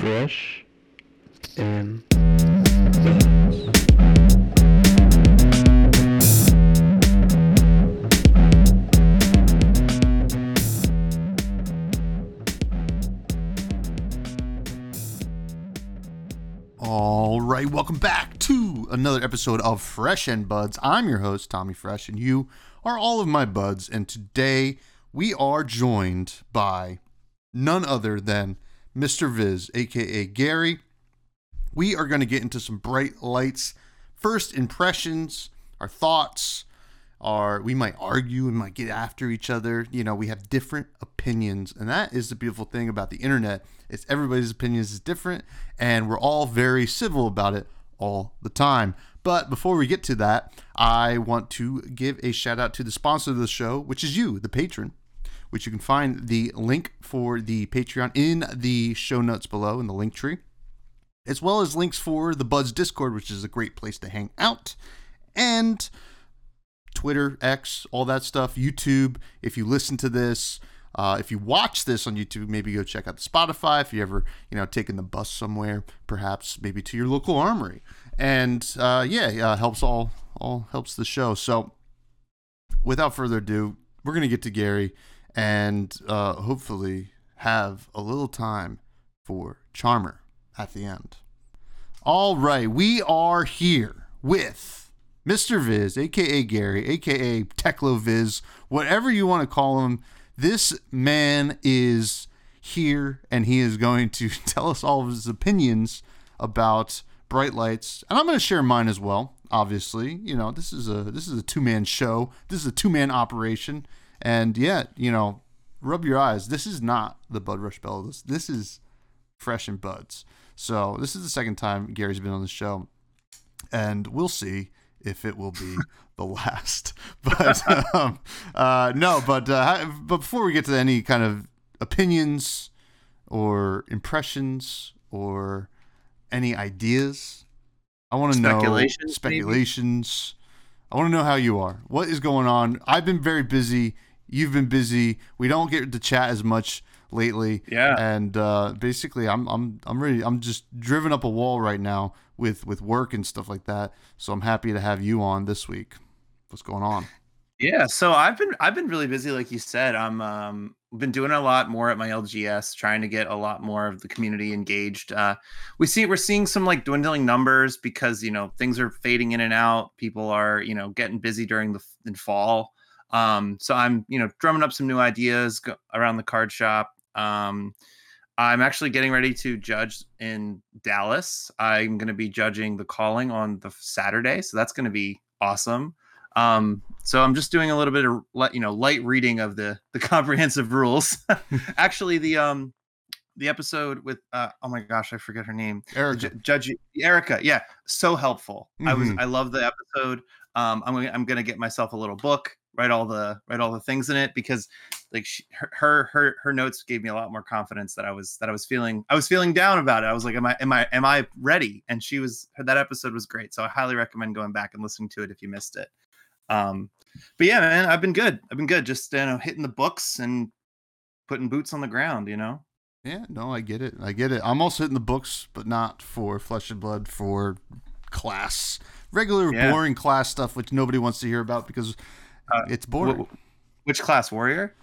Fresh and um, All right, welcome back to another episode of Fresh and Buds. I'm your host, Tommy Fresh, and you are all of my buds. And today we are joined by none other than Mr. Viz, aka Gary. We are going to get into some bright lights, first impressions, our thoughts, our we might argue and might get after each other. You know, we have different opinions, and that is the beautiful thing about the internet. It's everybody's opinions is different, and we're all very civil about it all the time. But before we get to that, I want to give a shout out to the sponsor of the show, which is you, the patron which you can find the link for the Patreon in the show notes below in the link tree, as well as links for the Buds Discord, which is a great place to hang out, and Twitter, X, all that stuff, YouTube. If you listen to this, uh, if you watch this on YouTube, maybe go check out the Spotify. If you ever, you know, taking the bus somewhere, perhaps maybe to your local armory, and uh, yeah, uh, helps all all helps the show. So, without further ado, we're gonna get to Gary and uh, hopefully have a little time for Charmer at the end. All right, we are here with Mr. Viz, aka Gary, aka Techlo Viz, whatever you want to call him. This man is here and he is going to tell us all of his opinions about bright lights and i'm going to share mine as well obviously you know this is a this is a two-man show this is a two-man operation and yet, you know, rub your eyes. This is not the Bud Rush Bell. This, is Fresh and Buds. So this is the second time Gary's been on the show, and we'll see if it will be the last. But um, uh, no, but uh, but before we get to any kind of opinions or impressions or any ideas, I want to know Speculations, speculations. I want to know how you are. What is going on? I've been very busy. You've been busy. We don't get to chat as much lately. Yeah. And uh, basically, I'm I'm I'm ready. I'm just driven up a wall right now with with work and stuff like that. So I'm happy to have you on this week. What's going on? Yeah, so I've been I've been really busy, like you said. I'm um been doing a lot more at my LGS, trying to get a lot more of the community engaged. Uh, we see we're seeing some like dwindling numbers because you know things are fading in and out. People are you know getting busy during the in fall. Um, so I'm, you know, drumming up some new ideas go- around the card shop. Um, I'm actually getting ready to judge in Dallas. I'm going to be judging the calling on the Saturday, so that's going to be awesome. Um, so I'm just doing a little bit of you know light reading of the the comprehensive rules. actually, the um the episode with uh oh my gosh, I forget her name. Erica. Ju- Judge Erica, yeah, so helpful. I was Mhm. I love the episode. Um, I'm gonna, I'm gonna get myself a little book, write all the write all the things in it because like she, her her her notes gave me a lot more confidence that I was that I was feeling I was feeling down about it. I was like, am I am I am I ready? And she was that episode was great. So I highly recommend going back and listening to it if you missed it. Um, but yeah, man, I've been good. I've been good. Just you know, hitting the books and putting boots on the ground. You know. Yeah, no, I get it. I get it. I'm also hitting the books, but not for Flesh and Blood, for class, regular Yeah. boring class stuff, which nobody wants to hear about because Uh, it's boring. Wh- wh- which class, warrior?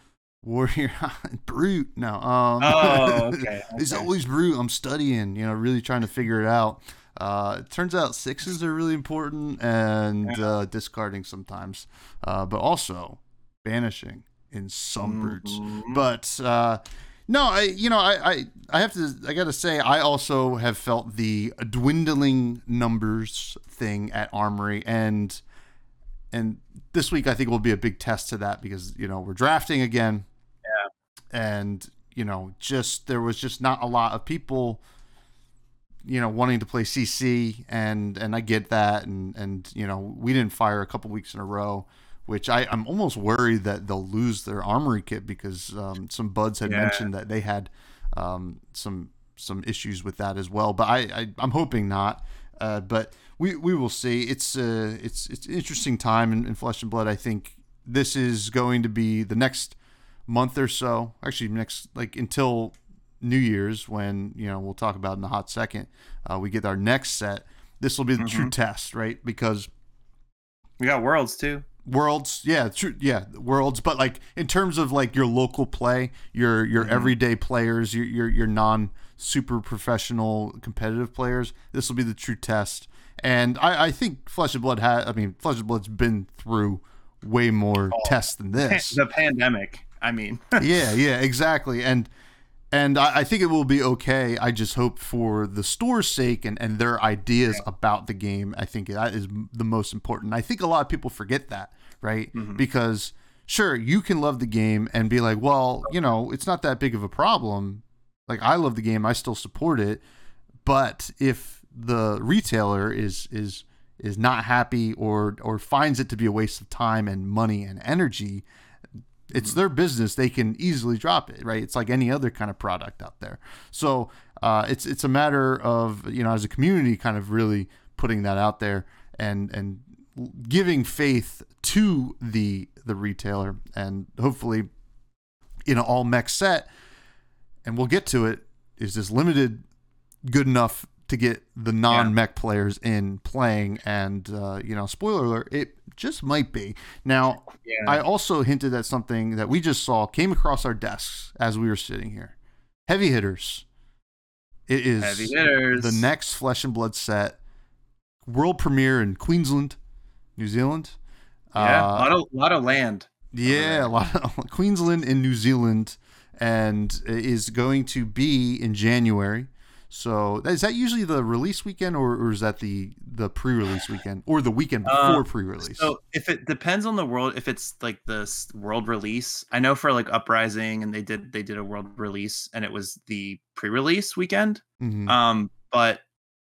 Warrior, brute. No. Um, Oh, okay. it's always brute. I'm studying, you know, really trying to figure it out. Uh, it turns out sixes are really important and uh, discarding sometimes, uh, but also banishing in some brutes. Mhm. But uh, no, I you know I, I I have to I gotta say I also have felt the dwindling numbers thing at Armory and and this week I think will be a big test to that because you know we're drafting again. Yeah. And you know just there was just not a lot of people you know wanting to play CC and and I get that and and you know we didn't fire a couple weeks in a row which I, I'm almost worried that they'll lose their armory kit because um, some buds had Yeah. mentioned that they had um, some some issues with that as well. But I, I I'm hoping not. Uh, but we, we will see. It's uh, it's it's an interesting time in, in Flesh and Blood. I think this is going to be the next month or so. Actually, next like until New Year's, when you know we'll talk about in a hot second, uh, we get our next set. This will be the true Mhm. test, right? Because We got worlds too. Worlds yeah true yeah worlds but like in terms of like your local play your your Mhm. everyday players your your, your non super professional competitive players this will be the true test and i i think flesh and blood had i mean flesh and blood's been through way more Oh. tests than this The pandemic. I mean, yeah, yeah, exactly. And and I, I think it will be okay. I just hope for the store's sake and, and their ideas about the game. I think that is the most important. I think a lot of people forget that, right? Mhm. Because sure, you can love the game and be like, well, you know, it's not that big of a problem. Like I love the game, I still support it. But if the retailer is is is not happy or or finds it to be a waste of time and money and energy, it's their business. They can easily drop it, right? It's like any other kind of product out there. So uh, it's it's a matter of you know as a community kind of really putting that out there and and giving faith to the the retailer and hopefully in an all mech set and we'll get to it is this limited good enough to get the non mech players in playing and uh, you know spoiler alert it just might be now yeah. I also hinted at something that we just saw came across our desks as we were sitting here. Heavy hitters. It is Heavy hitters. the next Flesh and Blood set, world premiere in Queensland, New Zealand. yeah, Uh, a lot of lot of land. yeah, a lot of Queensland and New Zealand, and is going to be in January. So is that usually the release weekend, or, or is that the the pre-release weekend, or the weekend Uh, before pre-release? So if it depends on the world, if it's like the world release, I know for like Uprising and they did they did a world release and it was the pre-release weekend. Mhm. Um, but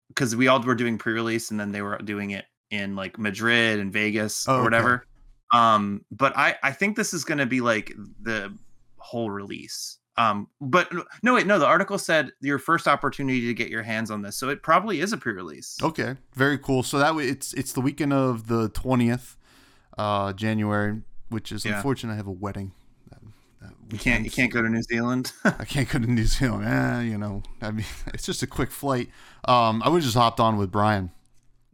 because we all were doing pre-release and then they were doing it in like Madrid and Vegas Oh, or okay. whatever. Um, but I I think this is going to be like the whole release. Um, but no, wait, no. The article said your first opportunity to get your hands on this, so it probably is a pre-release. Okay, very cool. So that way, it's it's the weekend of the twentieth, uh, January, which is Yeah. unfortunate. I have a wedding. That, that You can't you can't go to New Zealand. I can't go to New Zealand. Eh, you know, I mean, it's just a quick flight. Um, I would just hopped on with Brian.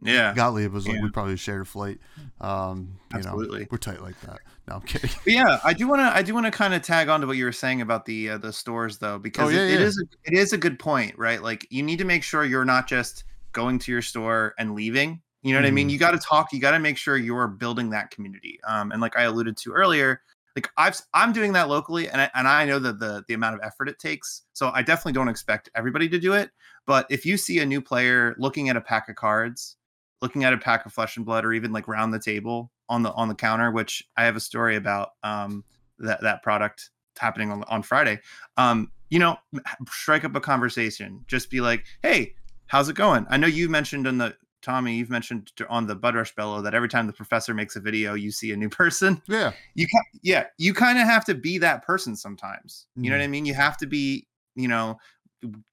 Yeah. Gottlieb was like, Yeah. we probably shared a flight. Um, you Absolutely. know, we're tight like that. No, I'm kidding. But yeah, I do want to. I do want to kind of tag on to what you were saying about the uh, the stores, though, because Oh, yeah, it, it yeah. is a, it is a good point, right? Like you need to make sure you're not just going to your store and leaving. You know what I mean? Mhm. You got to talk. You got to make sure you're building that community. Um, and like I alluded to earlier, like I've I'm doing that locally, and I, and I know that the the amount of effort it takes. So I definitely don't expect everybody to do it. But if you see a new player looking at a pack of cards, looking at a pack of flesh and blood, or even like round the table on the on the counter, which I have a story about um, that that product happening on on Friday. Um, you know, strike up a conversation. Just be like, "Hey, how's it going?" I know you mentioned in the Tommy, you've mentioned on the Bud Rush Bellow that every time the professor makes a video, you see a new person. Yeah. You can, yeah, you kind of have to be that person sometimes. You know what I mean? You have to be, you know,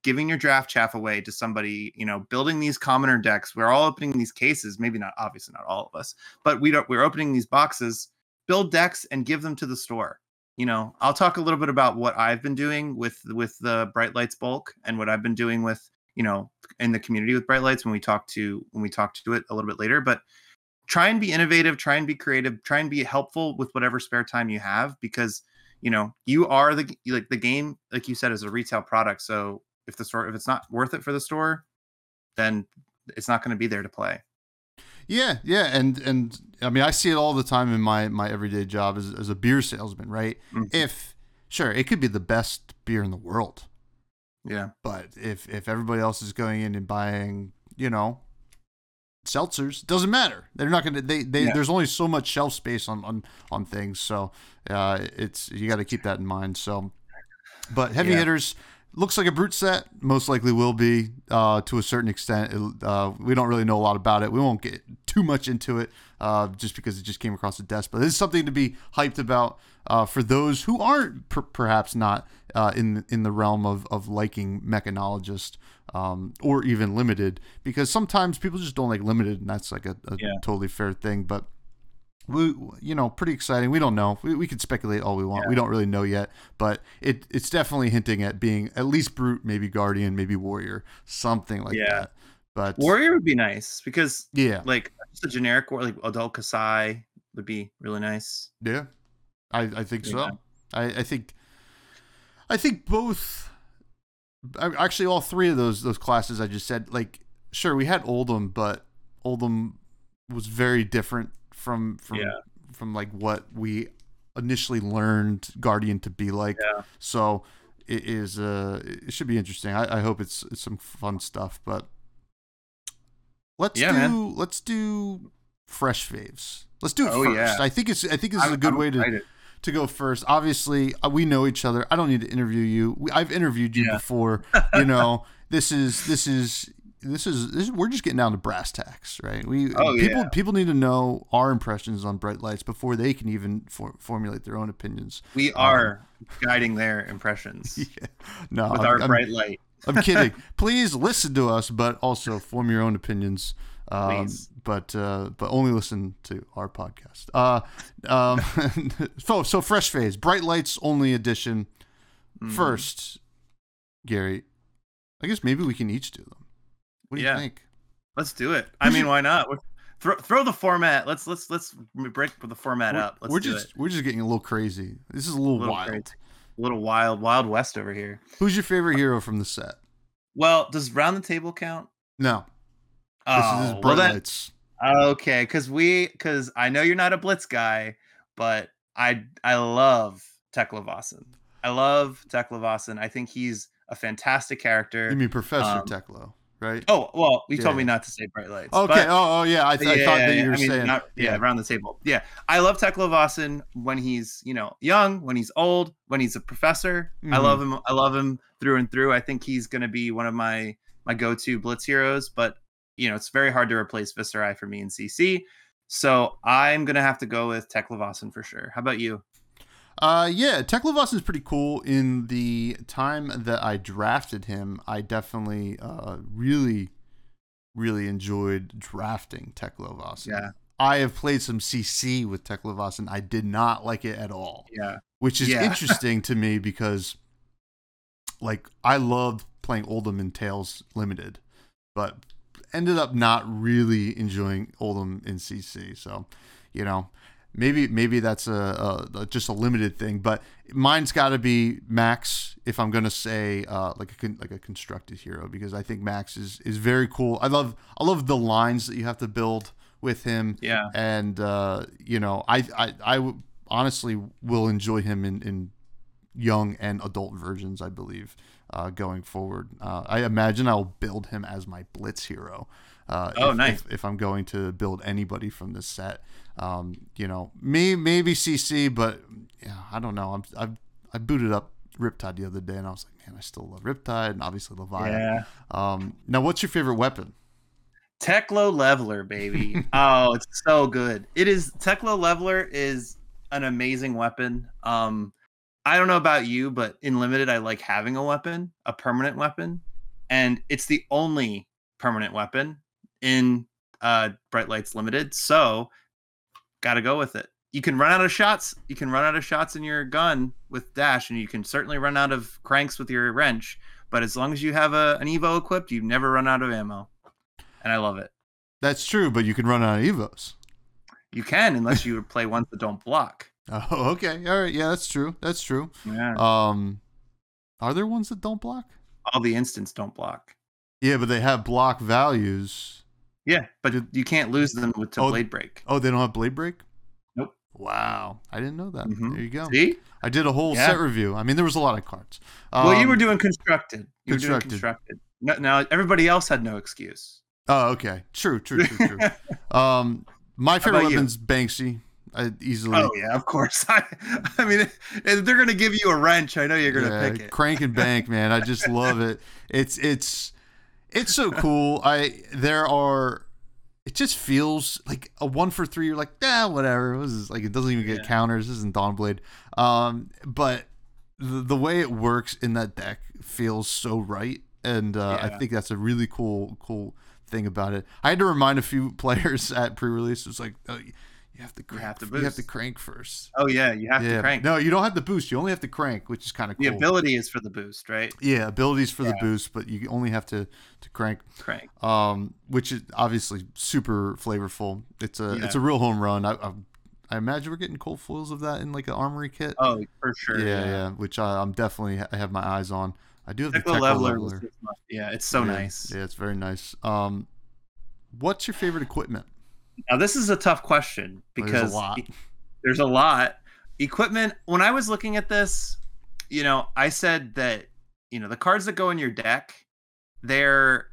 giving your draft chaff away to somebody, you know, building these commoner decks. We're all opening these cases, maybe not obviously not all of us, but we don't we're opening these boxes, build decks and give them to the store. You know, I'll talk a little bit about what I've been doing with with the Bright Lights bulk and what I've been doing with, you know, in the community with Bright Lights when we talk to when we talk to it a little bit later, but try and be innovative, try and be creative, try and be helpful with whatever spare time you have because you know you are the like the game like you said is a retail product so if the store if it's not worth it for the store then it's not going to be there to play Yeah, yeah, and and I mean I see it all the time in my my everyday job as as a beer salesman, right? Mhm. If sure, it could be the best beer in the world, yeah but if if everybody else is going in and buying, you know, seltzers, doesn't matter. They're not gonna. They they Yeah. there's only so much shelf space on on on things, so uh, it's you got to keep that in mind. So, but heavy Yeah. hitters. Looks like a brute set. Most likely will be uh, to a certain extent. It- Uh, we don't really know a lot about it. We won't get too much into it uh, just because it just came across the desk. But it's something to be hyped about uh, for those who aren't per- perhaps not uh, in in the realm of, of liking mechanologist um, or even limited because sometimes people just don't like limited and that's like a, a Yeah. totally fair thing. But we you know pretty exciting. We don't know. We, we could speculate all we want. We don't really know yet, but it it's definitely hinting at being at least brute, maybe guardian, maybe warrior, something like Yeah. that. But Warrior would be nice because yeah, like just a generic war like adult Kassai would be really nice. yeah, I I think so. I I think I think both. I- Actually, all three of those those classes I just said, like, sure, we had Oldhim, but Oldhim was very different from from Yeah. from like what we initially learned Guardian to be like. Yeah. So it is uh it should be interesting. I, I hope it's, it's some fun stuff, but let's Yeah, do man. let's do fresh faves. Let's do it Oh, first. I think it's I think this is I'm- a good I'm way excited. to go first. Obviously, uh, we know each other. I don't need to interview you. We, I've interviewed you Yeah. before. You know, this is this is this is this is, we're just getting down to brass tacks, right? We Oh, people yeah. people need to know our impressions on bright lights before they can even for, formulate their own opinions. We are guiding their impressions Yeah. No, with I'm, our I'm- bright light. I'm kidding. Please listen to us, but also form your own opinions. Um, but uh, but only listen to our podcast. Uh, um, so so fresh phase, bright lights only edition. Mhm. First, Gary, I guess maybe we can each do them. What do Yeah. you think? Let's do it. I mean, why not? We're- Throw, throw the format. Let's let's let's break the format we're, up. Let's we're do just it. we're just getting a little crazy. This is a little, A little wild. crazy. A little wild, wild west over here. Who's your favorite hero from the set? Well, does round the table count? No, this Oh, is well bright then, lights. okay, because we, because I know you're not a blitz guy, but I, I love Tekla I love Tekla I think he's a fantastic character. You mean Professor um, Teklo, right? oh well, you told me not to say bright lights. okay. but- oh, oh yeah. I, th- I thought that you were I mean, saying. not- yeah, yeah. around the table. Yeah, I love Tekla when he's you know young, when he's old, when he's a professor. I Mhm. love him. I love him through and through. I think he's going to be one of my my go to blitz heroes. But you know, it's very hard to replace Viserai for me in CC. So I'm gonna have to go with Tekla for sure. How about you? Uh, yeah, Teklovas is pretty cool. In the time that I drafted him, I definitely uh, really, really enjoyed drafting Teklovas. Yeah. I have played some CC with Teklovas, and I did not like it at all. Yeah, Which is Yeah. interesting to me because, like, I loved playing Oldhim in Tales Limited, but ended up not really enjoying Oldhim in CC. So, you know, maybe maybe that's a, a just a limited thing. But mine's got to be Max if I'm gonna say uh, like a like a constructed hero because I think Max is is very cool. I love I love the lines that you have to build with him yeah, and uh, you know, I I, I w- honestly will enjoy him in, in young and adult versions. I believe uh, going forward. Uh, I imagine I'll build him as my blitz hero. Uh, Oh, if, nice. If, if I'm going to build anybody from this set, um, you know, me maybe CC, but yeah, I don't know. I'm I've I booted up Riptide the other day, and I was like, man, I still love Riptide, and obviously Leviathan. yeah. Um, now, what's your favorite weapon? Teklo Leveler, baby. oh, it's so good. It is Teklo Leveler is an amazing weapon. Um, I don't know about you, but in limited, I like having a weapon, a permanent weapon, and it's the only permanent weapon in uh Bright Lights Limited. So, gotta go with it. You can run out of shots. You can run out of shots in your gun with dash, and you can certainly run out of cranks with your wrench. But as long as you have a, an Evo equipped, you never run out of ammo and I love it. That's true, but you can run out of evos. You can unless you play ones that don't block. Oh, okay. All right. Yeah, that's true. That's true. Yeah. Um, are there ones that don't block? All the instants don't block. Yeah, but they have block values. Yeah, but you can't lose them with to Oh, blade break. Oh, they don't have blade break. Nope. Wow, I didn't know that. Mhm. There you go. See? I did a whole Yeah. set review. I mean, there was a lot of cards. well, you were Um, doing constructed. You were doing constructed. constructed. No, now everybody else had no excuse. Oh, okay. True. True. True. True. um, my favorite you? weapon's Banksy. I easily. Oh yeah, of course. I, I mean, if they're gonna give you a wrench, I know you're gonna Yeah, pick it. Crank and bank, man. I just love it. It's it's it's so cool. I there are it just feels like a one for three. You're like, yeah, whatever. This is like it doesn't even get Yeah. counters. This isn't Dawnblade. Um, but the, the way it works in that deck feels so right, and uh, I think that's a really cool cool thing about it. I had to remind a few players at pre-release. It was like, oh, You have to You crank. have to You have to crank first. Oh yeah, you have yeah. to crank. No, you don't have to boost. You only have to crank, which is kind of cool. the ability is for the boost, right? yeah, abilities for the boost, but you only have to to crank. Crank. Um, which is obviously super flavorful. It's a it's a real home run. I, I I imagine we're getting cold foils of that in like an armory kit. Oh, for sure. yeah, yeah, which I, I'm definitely I have my eyes on. I do have the Teklo leveler. leveler. was this month. Yeah, it's so yeah, nice. Yeah, it's very nice. Um, what's your favorite equipment? Now this is a tough question There's because a lot. e- there's a lot. Equipment. When I was looking at this, you know, I said that you know the cards that go in your deck, they're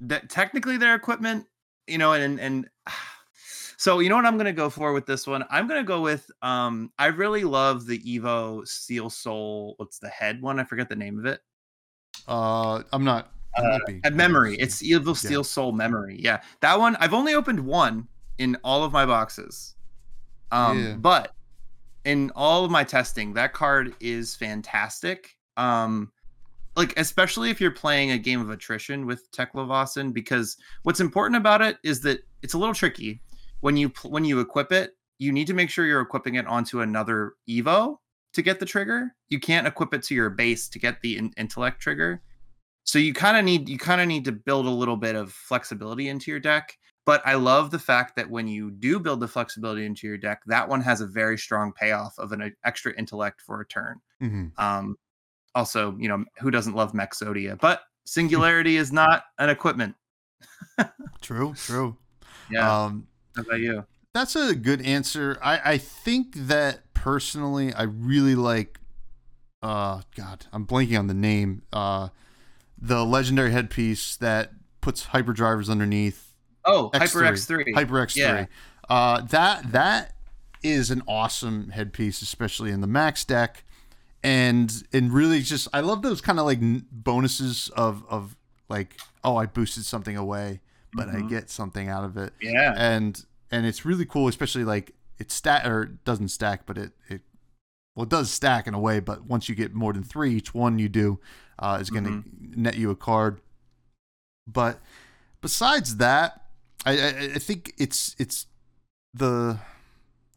that technically they're equipment. You know, and and so you know what I'm gonna go for with this one. I'm gonna go with um. I really love the Evo Steel Soul. What's the head one? I forget the name of it. Uh, I'm not. Uh, At memory. It's Evo Steel Soul Memory. Yeah. That one I've only opened one in all of my boxes. Um Yeah. but in all of my testing, that card is fantastic. Um like especially if you're playing a game of attrition with Teklovossen because what's important about it is that it's a little tricky when you pl- when you equip it, you need to make sure you're equipping it onto another Evo to get the trigger. You can't equip it to your base to get the in- intellect trigger so you kind of need you kind of need to build a little bit of flexibility into your deck but i love the fact that when you do build the flexibility into your deck that one has a very strong payoff of an uh, extra intellect for a turn Mhm. um also you know who doesn't love mexodia but singularity is not an equipment True, true. yeah Um, how about you that's a good answer. I, I think that personally, I really like. Uh, God, I'm blanking on the name. Uh, the legendary headpiece that puts hyperdrivers underneath. oh X3, hyper x3 Hyper X3. Yeah. Uh, that that is an awesome headpiece, especially in the max deck, and and really just I love those kind of like bonuses of of like oh I boosted something away, but I Mhm. get something out of it yeah and and it's really cool, especially like it stack or it doesn't stack, but it it well it does stack in a way, but once you get more than three, each one you do uh, is going to net you a card. But besides that, I, I I think it's it's the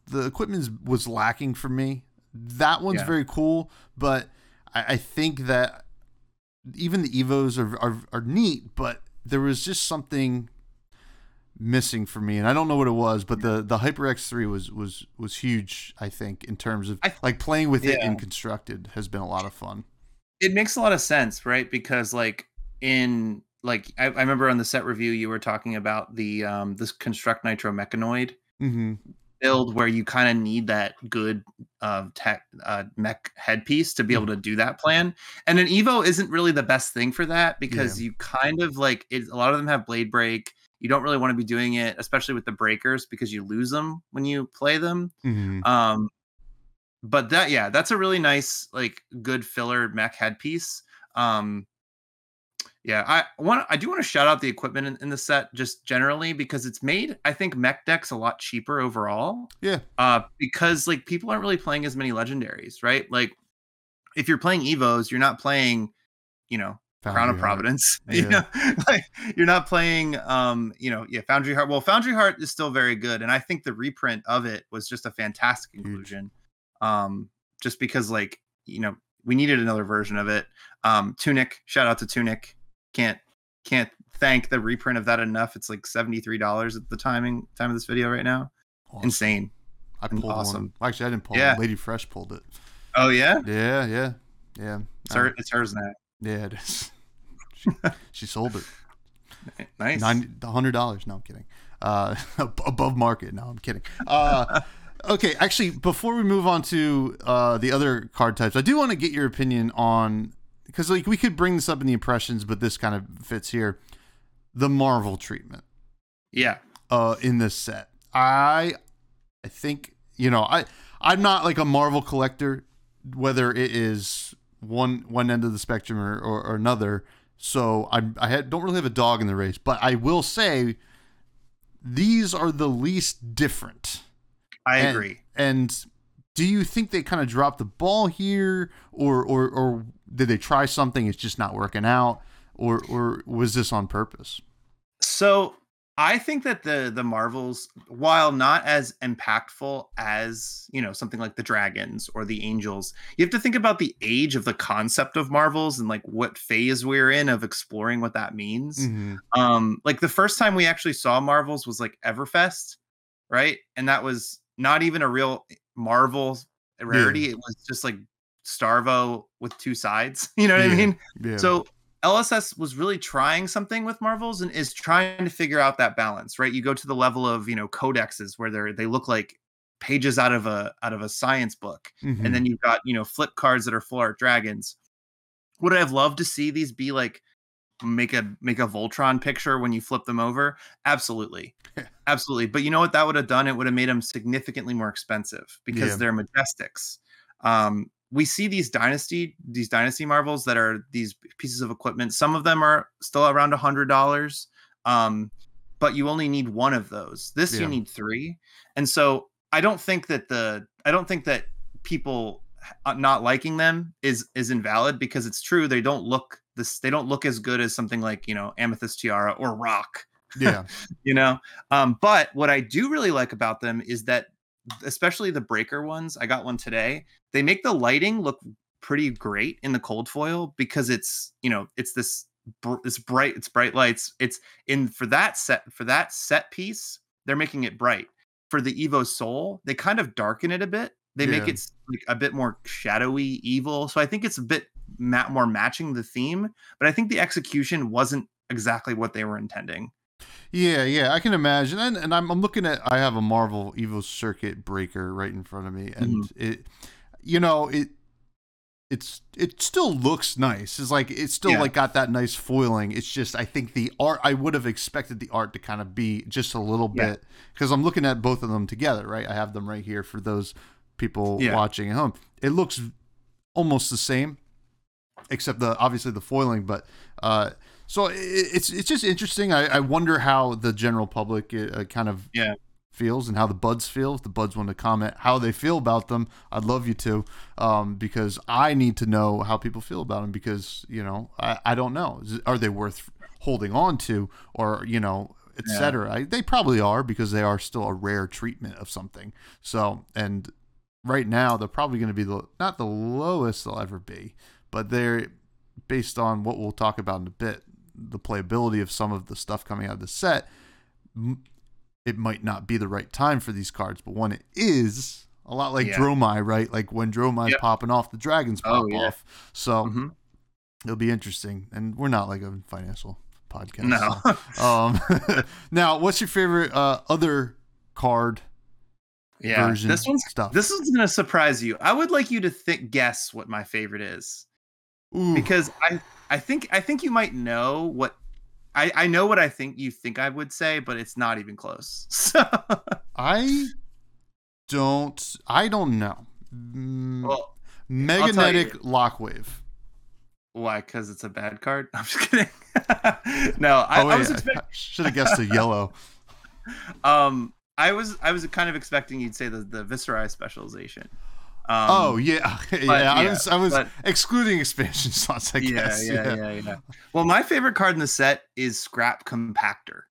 the equipment was lacking for me. That one's Yeah. very cool, but I, I think that even the evos are, are are neat, but there was just something missing for me, and I don't know what it was. But the the Hyper X three was was was huge. I think in terms of I- like playing with it Yeah. in constructed has been a lot of fun. It makes a lot of sense, right? Because like in like I, I remember on the set review you were talking about the um this construct nitro mechanoid Mm-hmm. build where you kind of need that good uh tech uh mech headpiece to be able to do that plan. And an Evo isn't really the best thing for that because you kind of like it, a lot of them have blade break. You don't really want to be doing it, especially with the breakers, because you lose them when you play them. Mm-hmm. Um, but that yeah, that's a really nice like good filler mech headpiece. Um, yeah, I want I do want to shout out the equipment in, in the set just generally because it's made I think mech decks a lot cheaper overall. Yeah. Uh, because like people aren't really playing as many legendaries, right? Like if you're playing Evos, you're not playing, you know, Crown of Providence. You know, like you're not playing um, you know, yeah, Foundry Heart. Well, Foundry Heart is still very good, and I think the reprint of it was just a fantastic inclusion. Um, just because like, you know, we needed another version of it. Um, Tunic, shout out to Tunic. Can't can't thank the reprint of that enough. It's like $73 at the timing time of this video right now. Awesome. Insane. I pulled awesome. one. Actually, I didn't pull Yeah. it. Lady Fresh pulled it. Oh yeah? Yeah, yeah, yeah. It's, her, it's hers now. yeah, it is. She, she sold it. Nice. Nine hundred dollars. No, I'm kidding. Uh, above market. No, I'm kidding. Uh, okay, actually, before we move on to uh, the other card types, I do want to get your opinion on because like we could bring this up in the impressions, but this kind of fits here. The Marvel treatment Yeah. uh, in this set. I I think you know I I'm not like a Marvel collector, whether it is one one end of the spectrum or, or, or another. So I'm I had, don't really have a dog in the race, but I will say these are the least different. I And- agree. And do you think they kind of dropped the ball here, or or or did they try something? It's just not working out, or or was this on purpose? So I think that the the Marvels, while not as impactful as you know something like the Dragons or the Angels, you have to think about the age of the concept of Marvels and like what phase we're in of exploring what that means. Mhm. Um, like the first time we actually saw Marvels was like Everfest, right? And that was not even a real Marvel rarity. It was just like Starvo with two sides. You know what Yeah. I mean? Yeah. So LSS was really trying something with Marvels and is trying to figure out that balance, right? You go to the level of, you know, codexes where they're they look like pages out of a out of a science book. Mhm. And then you've got, you know, flip cards that are full art dragons. Would I have loved to see these be like make a make a Voltron picture when you flip them over? Absolutely. Absolutely. But you know what that would have done? It would have made them significantly more expensive because Yeah. they're majestics. Um, we see these dynasty these dynasty marvels that are these pieces of equipment. Some of them are still around a hundred dollars. Um, but you only need one of those. This Yeah. you need three. And so I don't think that the I don't think that people uh, not liking them is is invalid because it's true they don't look this they don't look as good as something like you know amethyst tiara or rock yeah. you know? Um but what i do really like about them is that especially the breaker ones i got one today they make the lighting look pretty great in the cold foil because it's you know it's this br- it's bright it's bright lights it's in for that set for that set piece they're making it bright. For the evo soul they kind of darken it a bit. They make it like a bit more shadowy evil so i think it's a bit more matching the theme but i think the execution wasn't exactly what they were intending Yeah, yeah, I can imagine. And, and I'm, I'm looking at, I have a Marvel Evo Circuit breaker right in front of me, and Mm-hmm. it, you know, it, it's, it still looks nice. It's like it's still Yeah. like got that nice foiling. It's just I think the art I would have expected the art to kind of be just a little Yeah. bit because I'm looking at both of them together, right? I have them right here for those people Yeah. watching at home. It looks almost the same, except the obviously the foiling, but uh, so it, it's it's just interesting. I, I wonder how the general public uh, kind of Yeah. feels and how the buds feel. If the buds want to comment how they feel about them, I'd love you to, um, because I need to know how people feel about them. Because you know, I, I don't know. Are they worth holding on to, or you know, etc. I They probably are because they are still a rare treatment of something. So and right now they're probably going to be the not the lowest they'll ever be, but they're based on what we'll talk about in a bit, the playability of some of the stuff coming out of the set. It might not be the right time for these cards, but when it is, a lot like Yeah. Dromai, right? Like when Dromai's Yep. popping off, the dragons pop Oh, yeah. off. So Mhm. it'll be interesting. And we're not like a financial podcast. no so. Um, now, what's your favorite uh, other card yeah version this one's stuff? this one's gonna surprise you i would like you to think guess what my favorite is Ooh. because i i think i think you might know what i i know what i think you think i would say but it's not even close so I don't. I don't know. Mm, well Magnetic Lockwave. why because it's a bad card i'm just kidding no I, oh I was expecting should have guessed the yellow. um i was i was kind of expecting you'd say the the viscera specialization um, oh yeah, yeah. but, I was I was but- excluding expansion slots. I yeah, guess. yeah, yeah, yeah, Well, my favorite card in the set is Scrap Compactor.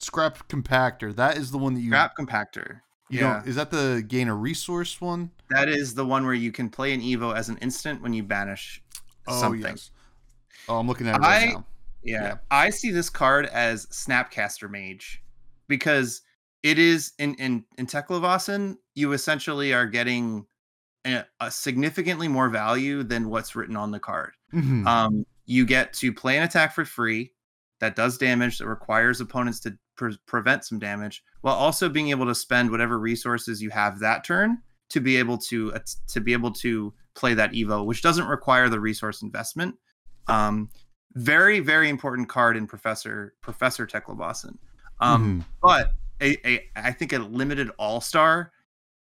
Scrap compactor. That is the one that you. Scrap Compactor. you yeah. Is that the gain a resource one? That is the one where you can play an Evo as an instant when you banish Oh something. yes. Oh, I'm looking at it right I- now. Yeah. Yeah. I see this card as Snapcaster Mage because it is in in in Teklevasen, you essentially are getting a, a significantly more value than what's written on the card. Mhm. Um, you get to play an attack for free that does damage that requires opponents to pre- prevent some damage, while also being able to spend whatever resources you have that turn to be able to uh, to be able to play that evo, which doesn't require the resource investment. Um, very very important card in Professor Professor Teklovossen. Um, Mhm. but a, a I think a limited all star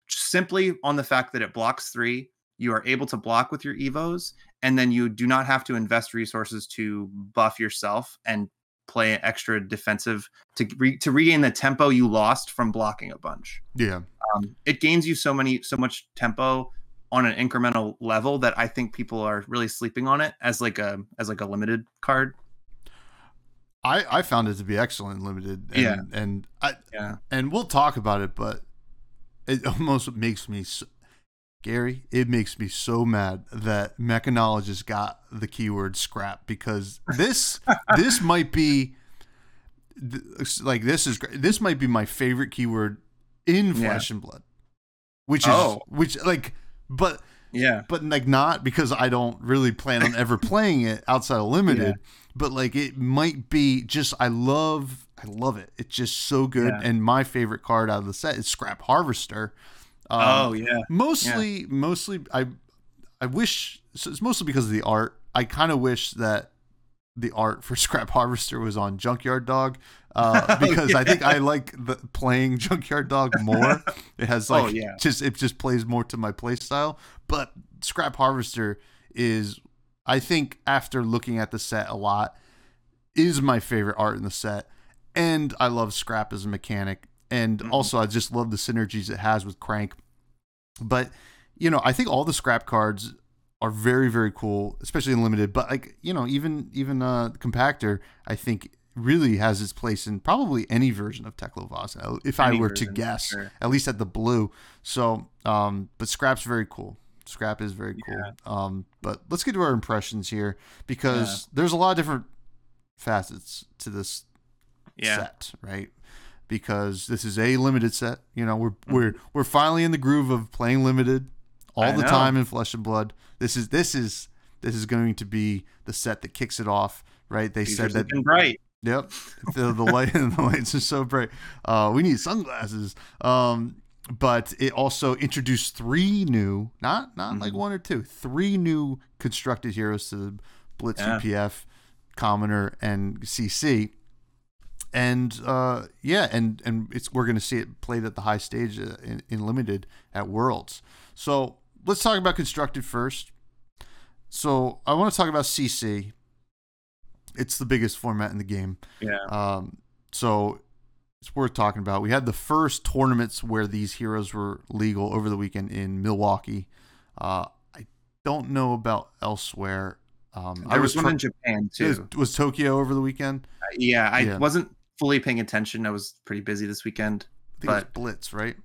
simply on the fact that it blocks three. You are able to block with your evos, and then you do not have to invest resources to buff yourself and play extra defensive to re- to regain the tempo you lost from blocking a bunch. Yeah. Um, it gains you so many so much tempo on an incremental level that I think people are really sleeping on it as like a as like a limited card. I I found it to be excellent limited. And, Yeah. and I Yeah. and we'll talk about it, but it almost makes me so, Gary. It makes me so mad that mechanologist got the keyword scrap because this this might be like this is this might be my favorite keyword in Yeah. Flesh and Blood, which is Oh. which like but Yeah. but like not because I don't really plan on ever playing it outside of limited, but like it might be just I love I love it. It's just so good. Yeah. And my favorite card out of the set is Scrap Harvester. Um, oh yeah. mostly mostly I I wish so it's mostly because of the art. I kind of wish that the art for Scrap Harvester was on Junkyard Dog. Uh, because I think I like the playing Junkyard Dog more. It has like Oh, yeah. just it just plays more to my play style. But Scrap Harvester is I think after looking at the set a lot is my favorite art in the set. And I love Scrap as a mechanic. And Mhm. also I just love the synergies it has with Crank. But you know, I think all the scrap cards are very, very cool, especially in limited. But like, you know, even even uh compactor, I think really has its place in probably any version of Teklovaz. uh, If I Any were to guess, sure. at least at the blue. So, um, but scrap's very cool. Scrap is very cool. Yeah. Um, but let's get to our impressions here because there's a lot of different facets to this Yeah. set, right? Because this is a limited set. You know, we're we're we're finally in the groove of playing limited all Mm-hmm. I the know. time in Flesh and Blood. This is this is this is going to be the set that kicks it off, right? They said that bright. Yep. The, the light the lights are so bright. Uh, we need sunglasses. Um, but it also introduced three new, not not like Mhm. one or two, three new constructed heroes to the Blitz Yeah. UPF, Commoner, and CC. And uh, yeah, and and it's we're gonna see it played at the high stage uh, in, in limited at Worlds. So let's talk about constructed first. So I want to talk about CC. It's the biggest format in the game. Yeah. Um, so it's worth talking about. We had the first tournaments where these heroes were legal over the weekend in Milwaukee. Uh, I don't know about elsewhere. Um, There I was, one try- in Japan too. was, was Tokyo over the weekend. yeah, I Yeah. wasn't fully paying attention. I was pretty busy this weekend. I think it was Blitz, right?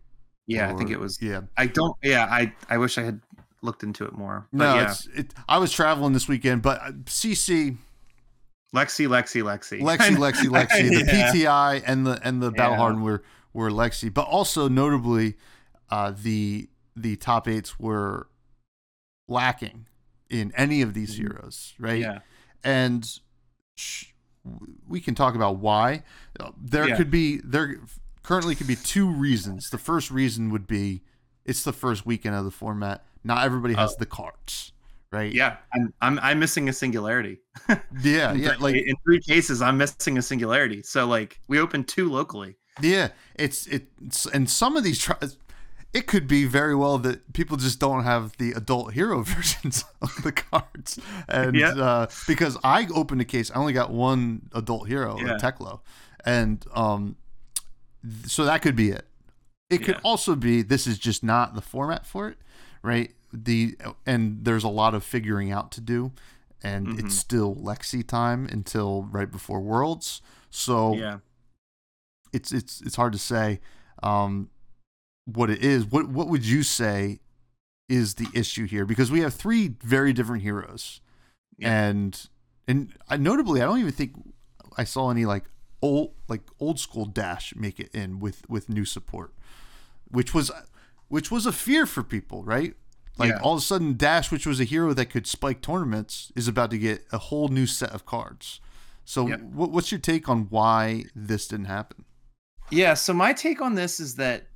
Yeah, I think it was. Yeah. I don't. Yeah, I I wish I had looked into it more. But No, yeah, it's it. I was traveling this weekend, but uh, CC, Lexi, Lexi, Lexi, Lexi, Lexi, Lexi, the Yeah. PTI and the and the Battle Yeah. Hardened were were Lexi, but also notably, uh, the the top eights were lacking in any of these Mhm. heroes, right? Yeah, and sh- we can talk about why. Uh, There Yeah. could be there currently could be two reasons. The first reason would be it's the first weekend of the format. Not everybody has Oh. the cards, right? yeah. I'm I'm I'm missing a singularity. yeah, yeah. Like in three cases, I'm missing a singularity. So like we opened two locally. Yeah, it's it's and some of these tri- it could be very well that people just don't have the adult hero versions of the cards, and Yeah. uh, because I opened a case, I only got one adult hero, Yeah. Teklo, and um, so that could be it. It could Yeah. also be this is just not the format for it, right? The and there's a lot of figuring out to do, and Mhm. it's still Lexi time until right before Worlds, so Yeah, it's it's it's hard to say um, what it is. What what would you say is the issue here? Because we have three very different heroes, Yeah. and and notably, I don't even think I saw any like old like old school dash make it in with with new support, which was which was a fear for people, right? Like Yeah. all of a sudden, Dash, which was a hero that could spike tournaments, is about to get a whole new set of cards. So, Yep. what, what's your take on why this didn't happen? yeah. So my take on this is that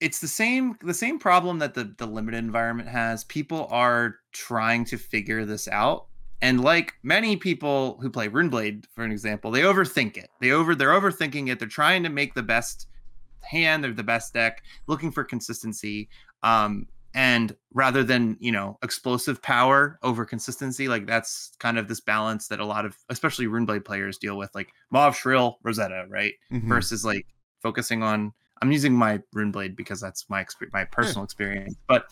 it's the same the same problem that the the limited environment has. People are trying to figure this out. And like many people who play Runeblade, for an example, they overthink it. They over they're overthinking it. They're trying to make the best hand They're the best deck, looking for consistency. Um, and rather than you know explosive power over consistency, like that's kind of this balance that a lot of especially Runeblade players deal with, like Mauve Shrill Rosetta, right? Mhm. versus like focusing on I'm using my Runeblade because that's my experience, my personal experience. But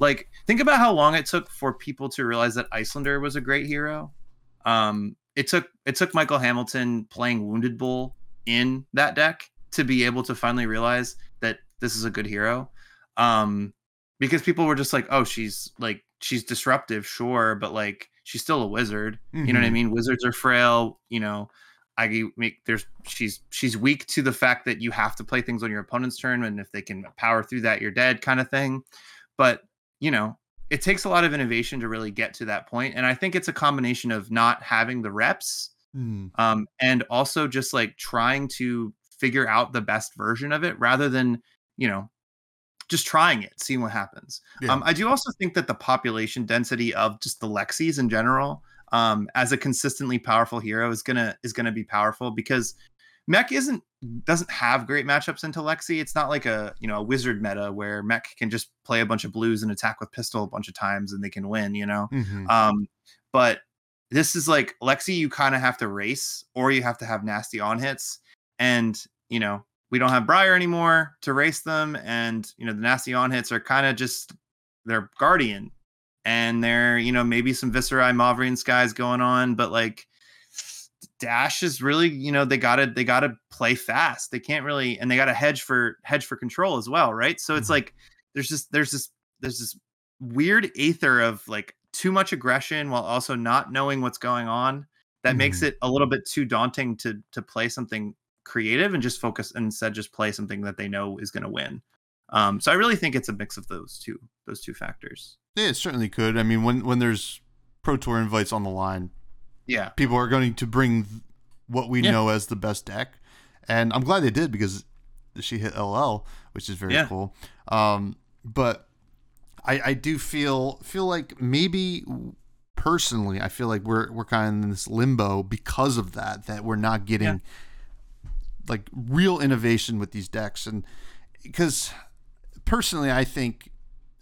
like think about how long it took for people to realize that Iyslander was a great hero. Um it took it took Michael Hamilton playing Wounded Bull in that deck to be able to finally realize that this is a good hero. Um, because people were just like, oh, she's like she's disruptive, sure, but like she's still a wizard. You know what I Mhm. mean? Wizards are frail. You know, I make there's she's she's weak to the fact that you have to play things on your opponent's turn, and if they can power through that, you're dead, kind of thing. But you know, it takes a lot of innovation to really get to that point, and I think it's a combination of not having the reps, Mm. um, and also just like trying to figure out the best version of it rather than you know just trying it, seeing what happens. Yeah. Um, I do also think that the population density of just the Lexis in general, um, as a consistently powerful hero, is gonna is gonna be powerful because Mech isn't doesn't have great matchups into Lexi. It's not like a you know a wizard meta where Mech can just play a bunch of blues and attack with pistol a bunch of times and they can win. You know, Mhm. um, but this is like Lexi, you kind of have to race or you have to have nasty on hits. And, you know, we don't have Briar anymore to race them. And, you know, the nasty on hits are kind of just they're guardian. And they're, you know, maybe some Viserai Mauvrion skies going on, but like Dash is really, you know, they gotta they gotta play fast. They can't really and they gotta hedge for hedge for control as well, right? So it's Mhm. like there's just there's this there's this weird aether of like too much aggression while also not knowing what's going on that makes Mhm. it a little bit too daunting to to play something creative and just focus and instead just play something that they know is going to win um so i really think it's a mix of those two those two factors Yeah, it certainly could. I mean, when when there's pro tour invites on the line, yeah people are going to bring what we Yeah. know as the best deck, and I'm glad they did because she hit LL, which is very Yeah. cool. Um, but I I do feel feel like maybe personally, I feel like we're we're kind of in this limbo because of that that we're not getting like real innovation with these decks and because personally I think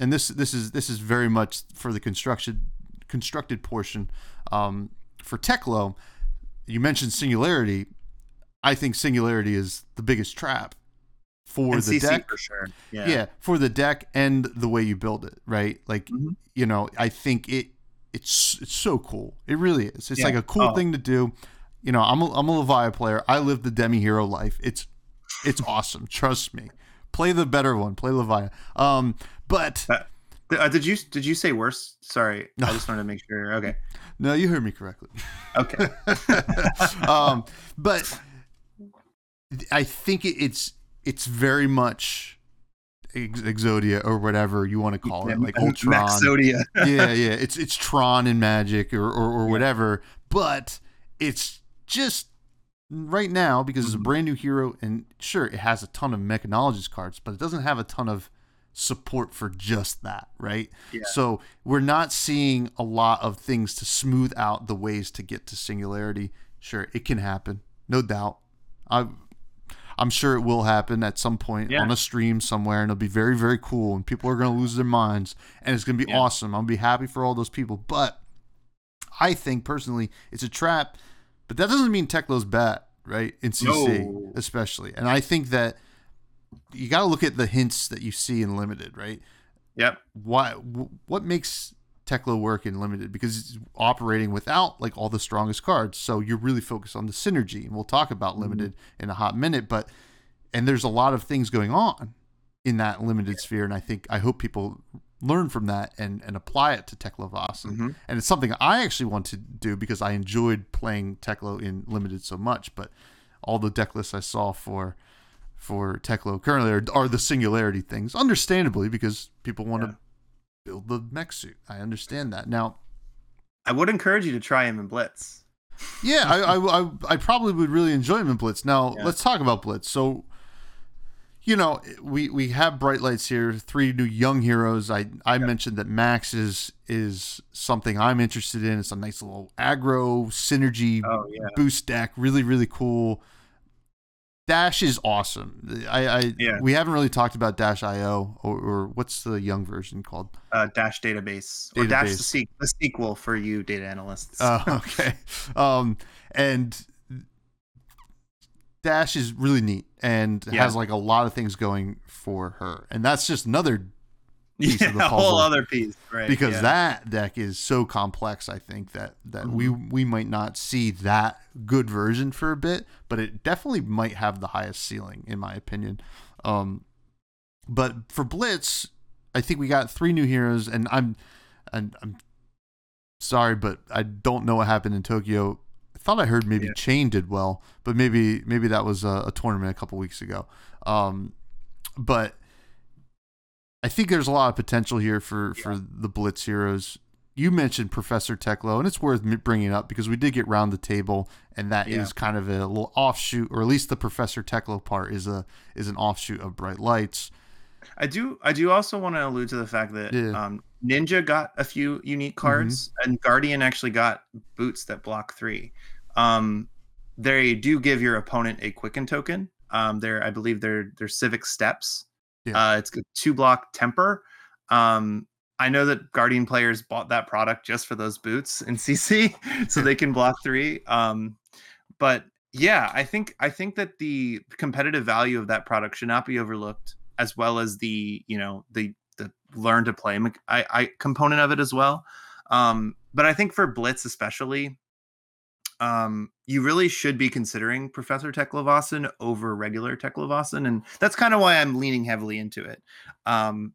and this this is this is very much for the construction constructed portion um, for Teklo you mentioned singularity I think singularity is the biggest trap for and the CC deck for sure yeah. for the deck and the way you build it right like Mhm. you know i think it it's it's so cool it really is it's Yeah. like a cool Oh. thing to do you know i'm a, I'm a Levia player. I live the demi hero life. It's it's awesome. Trust me. Play the better one. Play Levia um but Uh, uh, did you did you say worse? Sorry. No. i just wanted to make sure. Okay. No you heard me correctly. Okay. Um, but I think it, it's it's very much Ex- Exodia or whatever you want to call it, like Ultron. Maxodia. yeah, yeah. It's it's Tron and Magic or or, or whatever, but it's just right now because it's a Mhm. brand new hero, and sure, it has a ton of mechanologist cards, but it doesn't have a ton of support for just that, right? Yeah. So we're not seeing a lot of things to smooth out the ways to get to singularity. Sure, it can happen, no doubt. I, I'm sure it will happen at some point Yeah. on a stream somewhere, and it'll be very, very cool, and people are going to lose their minds, and it's going to be Yeah. awesome. I'll be happy for all those people, but I think personally it's a trap. But that doesn't mean Teklo's bad, right? In CC, No. especially, and I think that you got to look at the hints that you see in limited, right? Yep. why wh- what makes Teklo work in limited because it's operating without like all the strongest cards. So you're really focused on the synergy, and we'll talk about Mm-hmm. limited in a hot minute. But and there's a lot of things going on in that limited sphere, and I think I hope people learn from that and and apply it to Teklo Voss. And, Mhm. and it's something I actually want to do because I enjoyed playing Teklo in limited so much. But all the deck lists I saw for for Teklo currently are, are the singularity things, understandably because people want Yeah. to build the mech suit. I understand that. Now, I would encourage you to try him in Blitz. yeah, I, I, I, I probably would really enjoy him in Blitz. Now, Yeah. let's talk about Blitz. So, you know, we we have bright lights here, three new young heroes. I I mentioned that Max is is something I'm interested in. It's a nice little aggro synergy Oh yeah. boost deck. Really, really cool. Dash is awesome. I, I Yeah. we haven't really talked about Dash IO or, or what's the young version called? Uh, Dash database or Dash the, Database. the sequel for you data analysts. Oh, okay. Um, and Dash is really neat and Yeah. has like a lot of things going for her, and that's just another piece yeah, of the puzzle whole other piece, right? because yeah. that deck is so complex. I think that that we Mm-hmm. we might not see that good version for a bit, but it definitely might have the highest ceiling in my opinion. Um, but for Blitz, I think we got three new heroes, and I'm and I'm sorry, but I don't know what happened in Tokyo. I thought I heard maybe Yeah. Chane did well, but maybe maybe that was a, a tournament a couple weeks ago. Um, but I think there's a lot of potential here for for the Blitz heroes. You mentioned Professor Teklo, and it's worth bringing up because we did get round the table, and that is Yeah. kind of a little offshoot, or at least the Professor Teklo part is a is an offshoot of Bright Lights. I do I do also want to allude to the fact that Yeah. Mm-hmm. um, Ninja got a few unique cards and Guardian actually got boots that block three. Um, they do give your opponent a quicken token. Um, they're I believe they're they're civic steps. Yeah. Uh, it's a two block temper. Um, I know that Guardian players bought that product just for those boots in CC, so they can block three. Um, but yeah, I think I think that the competitive value of that product should not be overlooked, as well as the you know the the learn to play mech- I, I component of it as well. Um, but I think for Blitz especially, um, you really should be considering Professor Teklovossen over regular Teklovossen, and that's kind of why I'm leaning heavily into it. Um,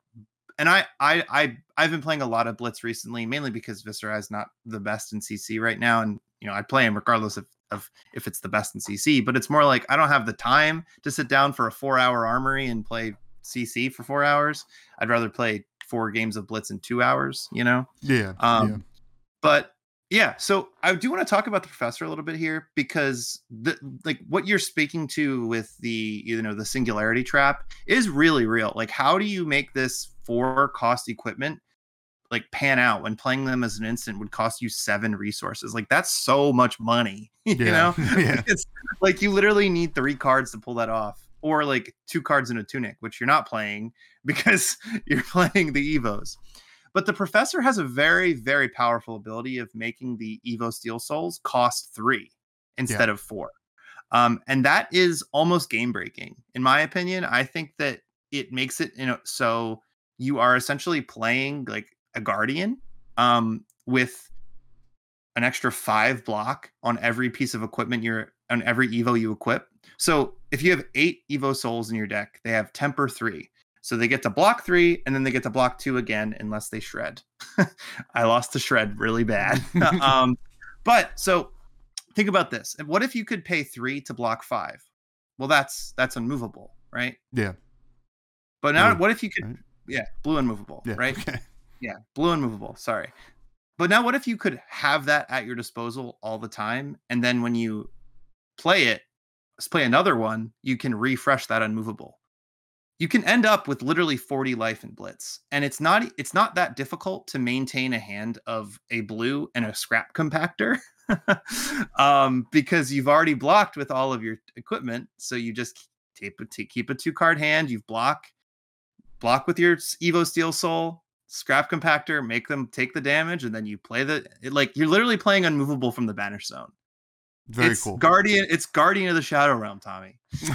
and I, I, I, I've been playing a lot of Blitz recently, mainly because Viserai is not the best in CC right now, and you know I play him regardless of of if it's the best in CC. But it's more like I don't have the time to sit down for a four hour armory and play CC for four hours. I'd rather play four games of Blitz in two hours. You know. Yeah, Um, yeah. But yeah, so I do want to talk about the professor a little bit here because the like what you're speaking to with the you know the singularity trap is really real. Like, how do you make this four cost equipment like pan out when playing them as an instant would cost you seven resources? Like, that's so much money. You Yeah, know, yeah. it's like you literally need three cards to pull that off, or like two cards in a tunic, which you're not playing because you're playing the Evos. But the professor has a very, very powerful ability of making the Evo Steel Souls cost three instead of four. Um, and that is almost game breaking, in my opinion. I think that it makes it, you know, so you are essentially playing like a guardian um, with an extra five block on every piece of equipment you're on every Evo you equip. So if you have eight Evo souls in your deck, they have temper three. So they get to block three and then they get to block two again unless they shred. I lost the shred really bad. um, but so think about this. What if you could pay three to block five? Well, that's that's unmovable, right? Yeah. But now Blue, what if you could right? yeah, blue unmovable, Yeah. right? Okay. Yeah, blue unmovable. Sorry. But now what if you could have that at your disposal all the time and then when you play it, s- play another one, you can refresh that unmovable. You can end up with literally 40 life in blitz. And it's not it's not that difficult to maintain a hand of a blue and a scrap compactor. um because you've already blocked with all of your equipment, so you just tape a keep a two card hand, you've block block with your Evo Steel Soul, scrap compactor, make them take the damage, and then you play the it, like you're literally playing unmovable from the banish zone. Very it's cool. Guardian, it's Guardian of the Shadow Realm, Tommy.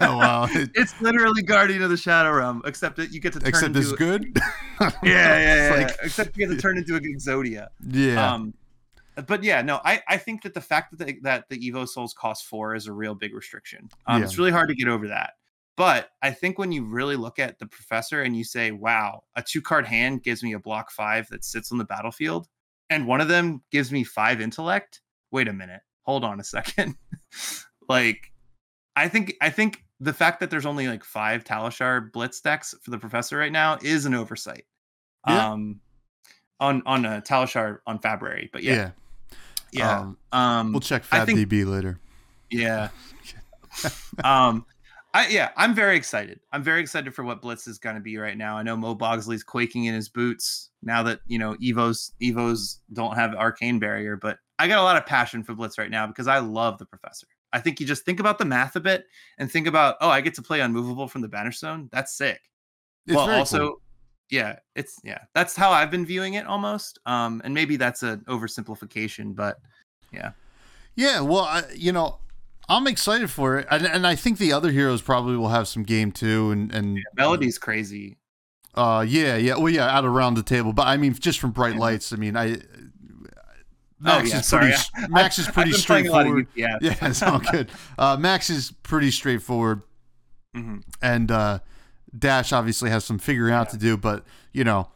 Oh, wow. It- It's literally Guardian of the Shadow Realm, except that you get to turn except into it's good. yeah, yeah, yeah, like- except you get to turn into a Exodia. yeah. Um, but yeah, no, I, I think that the fact that the, that the Evo Souls cost four is a real big restriction. Um, Yeah. It's really hard to get over that. But I think when you really look at the professor and you say, wow, a two card hand gives me a block five that sits on the battlefield, and one of them gives me five intellect. Wait a minute. Hold on a second. like, I think I think the fact that there's only like five Talishar blitz decks for the professor right now is an oversight. Yeah. Um on on a Talishar on February. But yeah, yeah. yeah. Um, We'll check FabDB later. yeah. um, I yeah, I'm very excited. I'm very excited for what Blitz is going to be right now. I know Mo Bogsley's quaking in his boots now that you know Evos Evos don't have arcane barrier, but I got a lot of passion for Blitz right now because I love the professor. I think you just think about the math a bit and think about, oh, I get to play unmovable from the banish zone. That's sick. It's well, also, cool. yeah, it's yeah, that's how I've been viewing it almost. Um, and maybe that's an oversimplification, but Yeah, yeah. well, I, you know, I'm excited for it, and, and I think the other heroes probably will have some game too, and and Melody's crazy. Uh, yeah, yeah. Well, yeah, out around the table, but I mean, just from bright lights. I mean, I. Max oh, yeah, is sorry. pretty. Max I've pretty been playing a lot of straightforward. Yeah, it's all good. Uh, Max is pretty straightforward, Mhm. and uh, Dash obviously has some figuring out to do. But you know,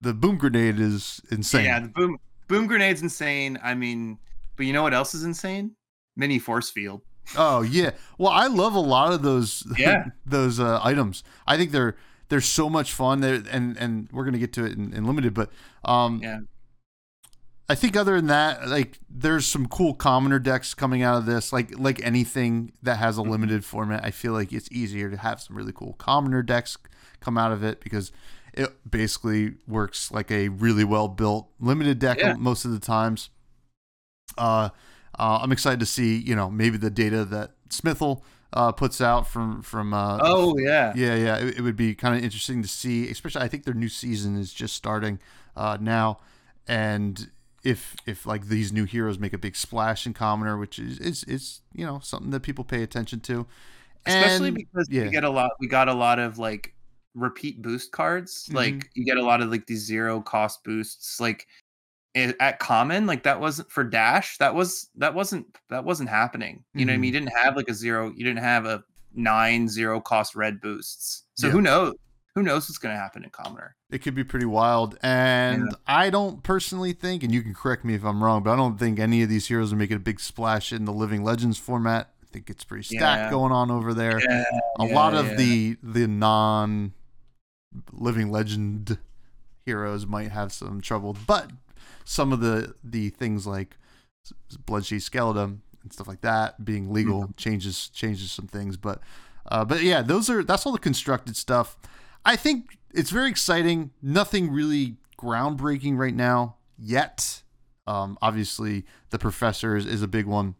the boom grenade is insane. Yeah, the boom boom grenade's insane. I mean, but you know what else is insane? Mini force field. Oh yeah. Well, I love a lot of those. Yeah. those uh, items. I think they're they're so much fun. They're, and and we're gonna get to it in, in limited, but um, Yeah. I think other than that, like there's some cool commoner decks coming out of this. Like like anything that has Mm-hmm. a limited format, I feel like it's easier to have some really cool commoner decks come out of it because it basically works like a really well built limited deck Yeah. most of the times. Uh, uh, I'm excited to see you know maybe the data that Smithel uh, puts out from from uh, Oh yeah. yeah, yeah. It, it would be kind of interesting to see, especially I think their new season is just starting uh, now, and if if like these new heroes make a big splash in Commoner, which is is is you know something that people pay attention to, Especially And- because yeah. we get a lot we got a lot of like repeat boost cards. Mhm. Like you get a lot of like these zero cost boosts. Like at common, like that wasn't for dash. That was that wasn't that wasn't happening. You know what I mean? You didn't have like a zero. You didn't have a nine zero cost red boosts. So Yeah. who knows? Who knows what's gonna happen in commoner? it could be pretty wild. And I don't personally think, and you can correct me if I'm wrong, but I don't think any of these heroes are making a big splash in the Living Legends format. I think it's pretty stacked Yeah. going on over there. Yeah, a yeah, lot of yeah. the the non living legend heroes might have some trouble but some of the the things like bloodsheet skeleton and stuff like that being legal Mm-hmm. changes changes some things but uh, but yeah those are that's all the constructed stuff i think it's very exciting nothing really groundbreaking right now yet um, obviously the professor is, a big one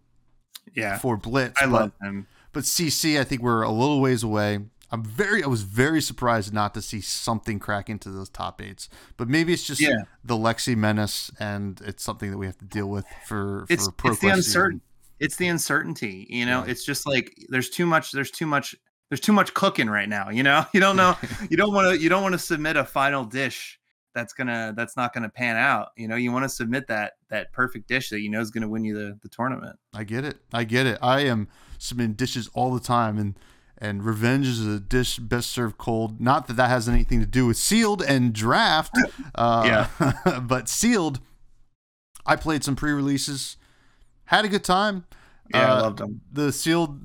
yeah. for blitz I but love him. but CC, I think we're a little ways away. I'm very, I was very surprised not to see something crack into those top eights. But maybe it's just Yeah. the Lexi menace, and it's something that we have to deal with for it's for Pro it's the Quest uncertain season. it's the uncertainty you know Yeah. it's just like there's too much there's too much there's too much cooking right now you know you don't know you don't want to you don't want to submit a final dish that's gonna that's not gonna pan out you know you want to submit that that perfect dish that you know is gonna win you the the tournament I get it. I get it. I am submitting dishes all the time, and and revenge is a dish best served cold. Not that that has anything to do with sealed and draft. Uh, yeah. but sealed. I played some pre-releases, had a good time. yeah i Uh, loved them the sealed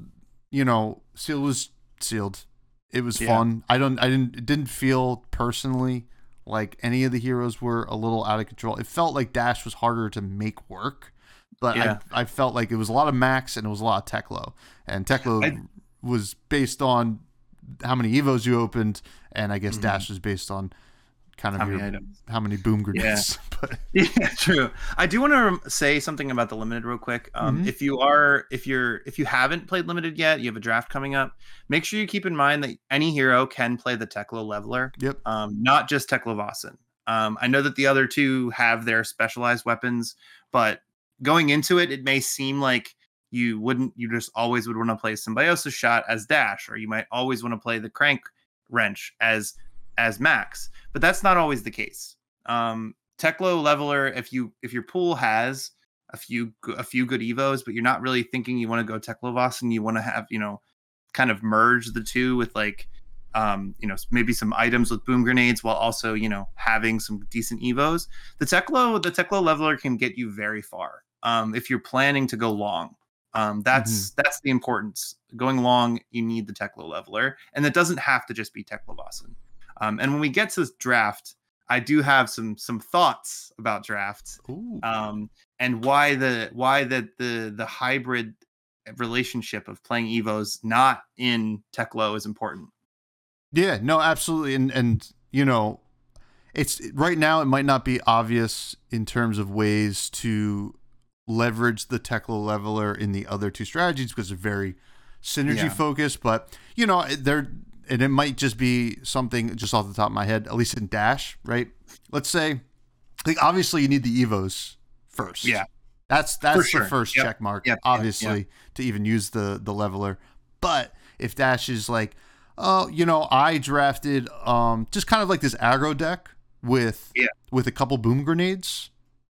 you know sealed was sealed it was Yeah. fun i don't i didn't it didn't feel personally like any of the heroes were a little out of control it felt like dash was harder to make work but Yeah. I, I felt like it was a lot of max and it was a lot of teklo and teklo I- was based on how many evos you opened and i guess Mhm. dash was based on kind of how many your, items? how many boom grenades but yeah true. I do want to rem- say something about the limited real quick. Um, Mhm. if you are if you're if you haven't played limited yet you have a draft coming up make sure you keep in mind that any hero can play the teklo leveler. Yep. Um, not just Teklovossen um, i know that the other two have their specialized weapons but going into it it may seem like you wouldn't you just always would want to play symbiosis shot as dash or you might always want to play the crank wrench as as max but that's not always the case. Um teklo leveler if you if your pool has a few a few good evos but you're not really thinking you want to go teklovas and you want to have you know kind of merge the two with like um you know maybe some items with boom grenades while also you know having some decent evos the teklo the teklo leveler can get you very far um if you're planning to go long. Um that's that's the importance. Going long you need the teklo leveler and that doesn't have to just be Teklovossen um and when we get to this draft i do have some some thoughts about drafts um, and why the why the the the hybrid relationship of playing evos not in Teklo is important. Yeah, no, absolutely, and and you know, it's right now it might not be obvious in terms of ways to leverage the Teklo leveler in the other two strategies because they're very synergy Yeah. focused. But you know, they're and it might just be something just off the top of my head, at least in Dash, right? Let's say, like obviously you need the Evos first. Yeah. That's that's sure. the first Yep. check mark, Yep, yep, obviously, to even use the the leveler. But if Dash is like, oh, you know, I drafted um just kind of like this aggro deck with Yeah. with a couple boom grenades.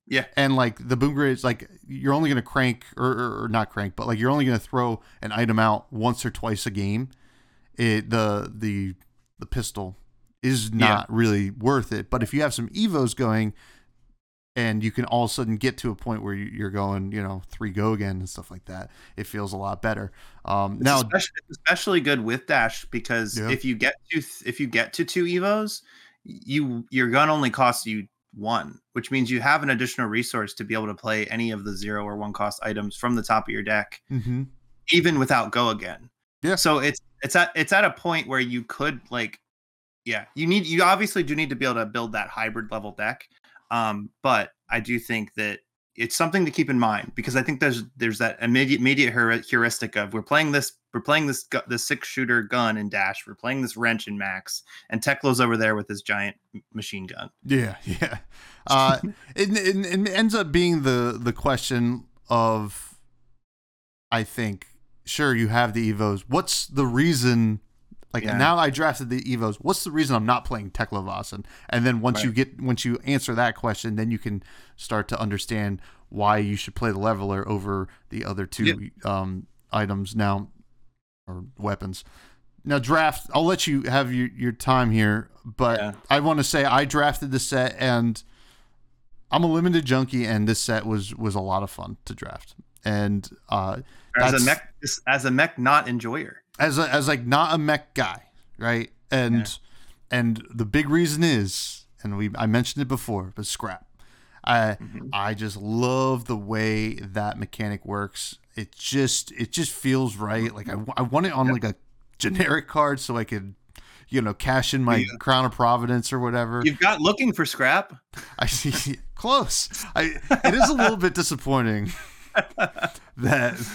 Yeah. And like the boom grenades, like you're only gonna crank or, or, or not crank, but like you're only gonna throw an item out once or twice a game. It the the the pistol is not really worth it. But if you have some evos going, and you can all of a sudden get to a point where you- you're going, you know, three go again and stuff like that, it feels a lot better. Um, It's now, especially, especially good with dash because Yeah. if you get to if you get to two evos, you your gun only costs you one, which means you have an additional resource to be able to play any of the zero or one cost items from the top of your deck, mhm. even without go again. Yeah. So it's it's at it's at a point where you could like, yeah, you need you obviously do need to be able to build that hybrid level deck. Um, but I do think that it's something to keep in mind because I think there's there's that immediate immediate heuristic of we're playing this we're playing this gu- this six shooter gun in dash we're playing this wrench in max and Teklo's over there with his giant machine gun. yeah, yeah. Uh, it, it, it ends up being the the question of, I think, sure you have the evos. What's the reason? Like Yeah. now, I drafted the evos. What's the reason I'm not playing Teklovossen? And then once you get once you answer that question, then you can start to understand why you should play the leveler over the other two um, items now or weapons. Now draft. I'll let you have your, your time here, but Yeah. I want to say I drafted the set and I'm a limited junkie, and this set was was a lot of fun to draft. And uh, As a mech as a mech not enjoyer. as a, as like not a mech guy, right? And Yeah. and the big reason is, and we I mentioned it before, but scrap. I Mhm. I just love the way that mechanic works. It just it just feels right. Like i, I want it on Yep. like a generic card so I could you know cash in my Yeah. crown of providence or whatever. You've got looking for scrap. I see close. I it is a little bit disappointing that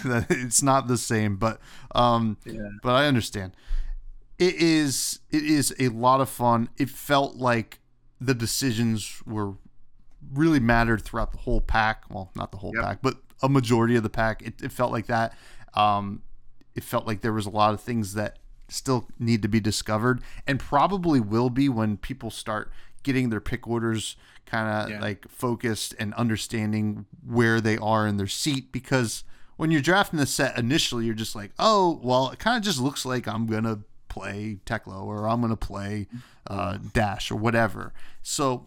that it's not the same, but um Yeah. but I understand. It is it is a lot of fun. It felt like the decisions were really mattered throughout the whole pack. Well, not the whole Yep. pack, but a majority of the pack. It, it felt like that. Um, it felt like there was a lot of things that still need to be discovered, and probably will be when people start getting their pick orders kind of Yeah. like focused and understanding where they are in their seat because when you're drafting the set initially you're just like oh well it kind of just looks like i'm gonna play teklo or i'm gonna play uh, dash or whatever so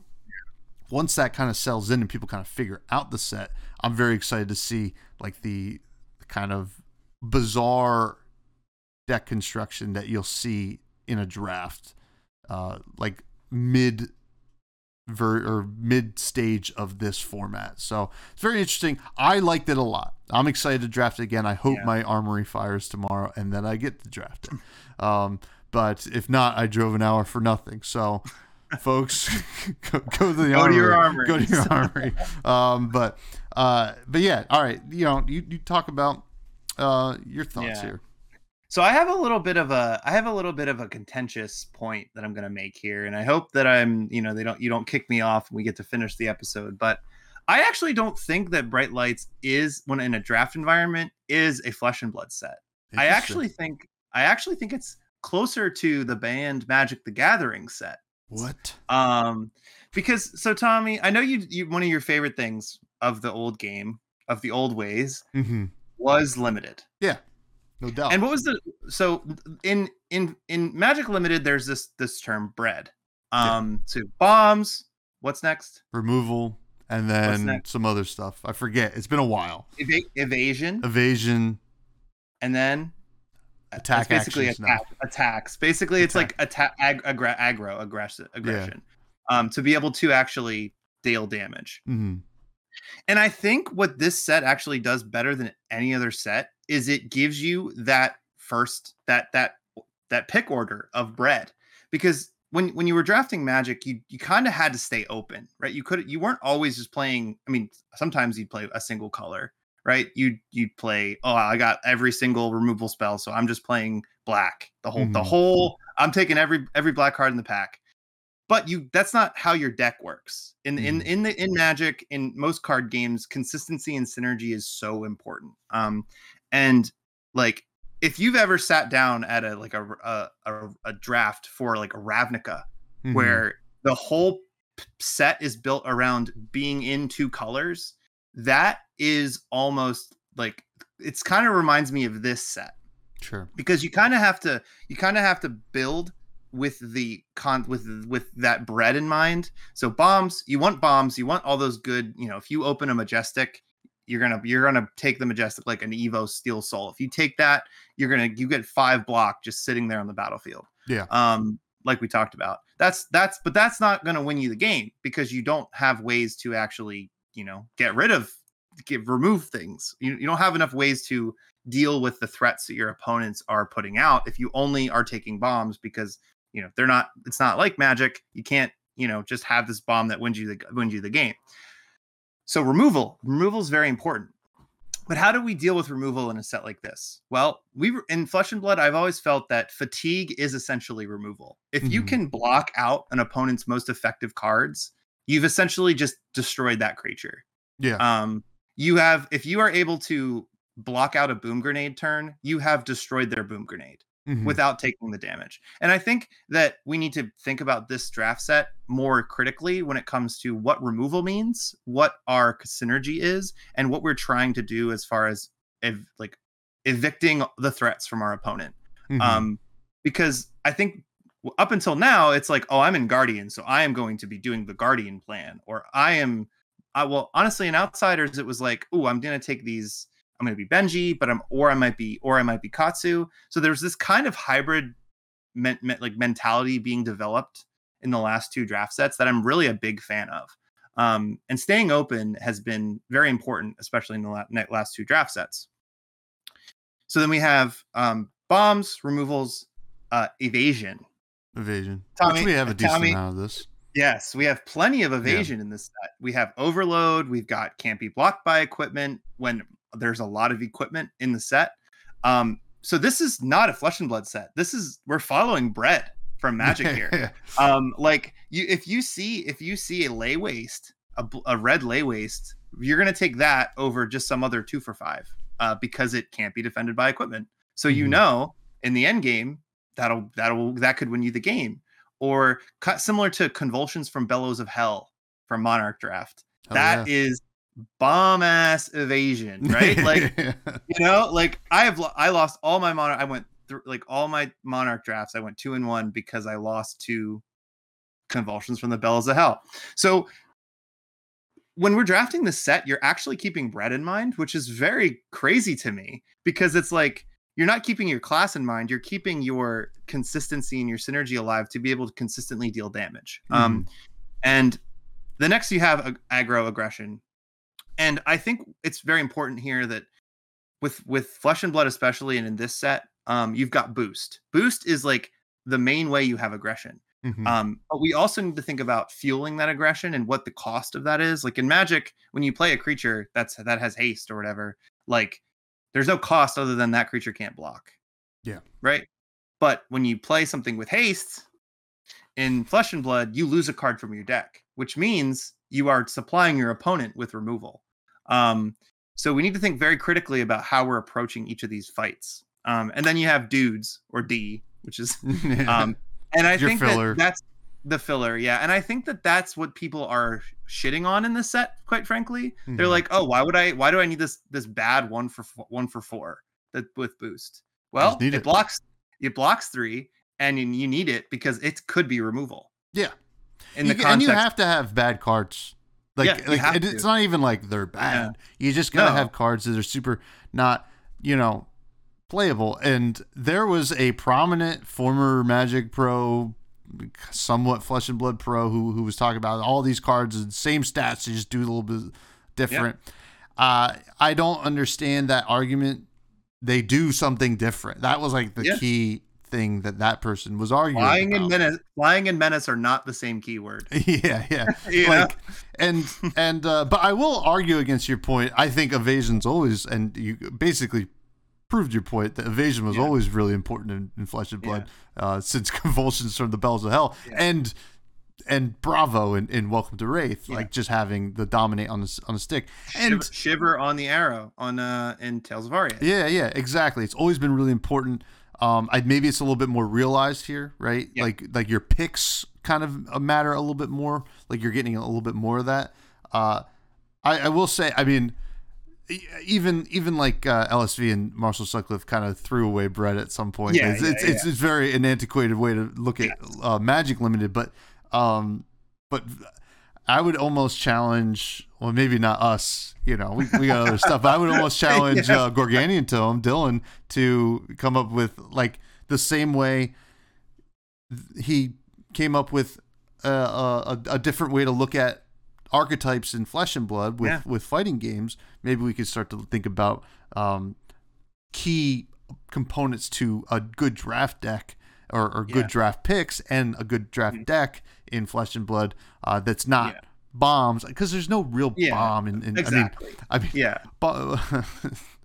once that kind of sells in and people kind of figure out the set i'm very excited to see like the kind of bizarre deck construction that you'll see in a draft uh, like mid ver- or mid stage of this format. So it's very interesting. I liked it a lot. I'm excited to draft it again. I hope Yeah. my armory fires tomorrow and then I get to draft it. Um, but if not, I drove an hour for nothing. So, folks, go, go to the Go to your armory. Go to your armory. Um, but uh, but yeah, all right. You know, you, you talk about uh, your thoughts Yeah. here. So I have a little bit of a I have a little bit of a contentious point that I'm going to make here and I hope that I'm, you know, they don't you don't kick me off and we get to finish the episode, but I actually don't think that Bright Lights is when in a draft environment is a flesh and blood set. I actually think I actually think it's closer to the band Magic the Gathering set. what? Um because so Tommy, I know you you one of your favorite things of the old game, of the old ways hmm was limited. No doubt. And what was the so in in in Magic Limited? There's this this term bread. Yeah. Um, so bombs. What's next? Removal and then some other stuff. I forget. It's been a while. Eva- evasion, Evasion. and then Attack basically attack, attacks. Basically, it's like attack ag- aggra- aggro aggressive aggression. Um, to be able to actually deal damage. hmm And I think what this set actually does better than any other set is it gives you that first that that that pick order of bread. Because when when you were drafting magic you you kind of had to stay open right? You could you weren't always just playing i mean sometimes you'd play a single color right? You you'd play oh i got every single removal spell so i'm just playing black the whole the Mhm. whole i'm taking every every black card in the pack. But you that's not how your deck works. In in Mhm. in the in magic in most card games consistency and synergy is so important. Um and like if you've ever sat down at a like a a, a, draft for like a Ravnica, Mhm. where the whole set is built around being in two colors, that is almost like it's kind of reminds me of this set sure. because you kind of have to you kind of have to build with the con with with that bread in mind so bombs you want bombs you want all those good you know if you open a majestic you're gonna you're gonna take the majestic like an evo steel soul. If you take that you're gonna you get five block just sitting there on the battlefield. Yeah. um like we talked about. That's that's but that's not gonna win you the game because you don't have ways to actually you know get rid of get remove things. You, you don't have enough ways to deal with the threats that your opponents are putting out if you only are taking bombs because you know they're not it's not like magic. You can't you know just have this bomb that wins you the wins you the game so removal removal is very important. But how do we deal with removal in a set like this? Well we in flesh and blood i've always felt that fatigue is essentially removal. If you Mhm. can block out an opponent's most effective cards you've essentially just destroyed that creature. Yeah. um you have if you are able to block out a boom grenade turn you have destroyed their boom grenade Mhm. without taking the damage and i think that we need to think about this draft set more critically when it comes to what removal means what our synergy is and what we're trying to do as far as ev- like evicting the threats from our opponent Mhm. um because i think up until now it's like oh i'm in guardian so i am going to be doing the guardian plan or i am i well honestly in outsiders it was like oh i'm going to take these i'm going to be benji but i'm or i might be or i might be katsu so there's this kind of hybrid like mentality being developed in the last two draft sets that i'm really a big fan of um, and staying open has been very important especially in the la- last two draft sets so then we have um, bombs removals uh, evasion Evasion. Tommy- Which we have a decent Tommy- amount of this. Yes, we have plenty of evasion in this set. We have overload. We've got can't be blocked by equipment when there's a lot of equipment in the set. Um, so this is not a flesh and blood set. This is we're following bread from Magic here. um, like you, if you see if you see a lay waste, a, a red lay waste, you're gonna take that over just some other two for five uh, because it can't be defended by equipment. So you Mhm. know in the end game that'll that'll that could win you the game. Or cut similar to convulsions from Bellows of Hell from Monarch Draft. Hell That is bomb ass evasion, right? like you know, like I have lo- I lost all my monarch. I went through like all my monarch drafts. I went two and one because I lost two convulsions from the bells of hell. So when we're drafting the set, you're actually keeping bread in mind, which is very crazy to me because it's like you're not keeping your class in mind. You're keeping your consistency and your synergy alive to be able to consistently deal damage. Um, and the next you have ag- aggro aggression, and I think it's very important here that with with flesh and blood especially, and in this set, um, you've got boost. Boost is like the main way you have aggression. Mhm. Um, but we also need to think about fueling that aggression and what the cost of that is. Like in Magic, when you play a creature that's that has haste or whatever, like there's no cost other than that creature can't block. Yeah. Right. But when you play something with haste in Flesh and Blood, you lose a card from your deck, which means you are supplying your opponent with removal. Um, so we need to think very critically about how we're approaching each of these fights. Um, and then you have dudes or D, which is um, and I Your think filler. that that's the filler, yeah. And I think that that's what people are shitting on in this set. Quite frankly, they're Mhm. like, "Oh, why would I? Why do I need this this bad one for fo- one for four that with boost?" Well, it, it. blocks it blocks three, and you- need it because it could be removal. Yeah. In You the ca- and you have to have bad cards. Like, Yeah, like it- it's not even like they're bad. You just gotta No. have cards that are super not, you know, playable. And there was a prominent former Magic Pro, somewhat Flesh and Blood Pro, who who was talking about all these cards and same stats, they just do a little bit different. Uh, I don't understand that argument. They do something different. That was like the Yeah. key thing that that person was arguing. flying and about. menace, flying and menace are not the same keyword. yeah, yeah. Know? like and and uh but i will argue against your point i think evasion's always and you basically proved your point that evasion was Yeah. always really important in, in flesh and blood uh since convulsions from the bells of hell Yeah. and and Bravo in, in Welcome to Rathe, Yeah. like just having the dominate on the on the stick. And Shiver, Shiver on the arrow on uh in Tales of Aria. yeah, yeah, exactly. It's always been really important. Um, I maybe it's a little bit more realized here, right? Yeah. Like like your picks kind of uh, matter a little bit more. Like you're getting a little bit more of that. Uh, I, I will say, I mean, even even like uh, LSV and Marshall Sutcliffe kind of threw away bread at some point. Yeah, it's, yeah, it's, it's it's very an antiquated way to look at uh, Magic Limited, but um, but I would almost challenge. Well, maybe not us. You know, we, we got other stuff. But I would almost challenge Yeah. uh, Gorganian Tome, Dylan, to come up with like the same way he came up with a, a, a different way to look at archetypes in Flesh and Blood with Yeah. with fighting games. Maybe we could start to think about um, key components to a good draft deck or, or good Yeah. draft picks and a good draft Mhm. deck in Flesh and Blood uh, that's not Yeah. bombs because there's no real Yeah, bomb in, in Exactly. I mean, yeah. I mean bo-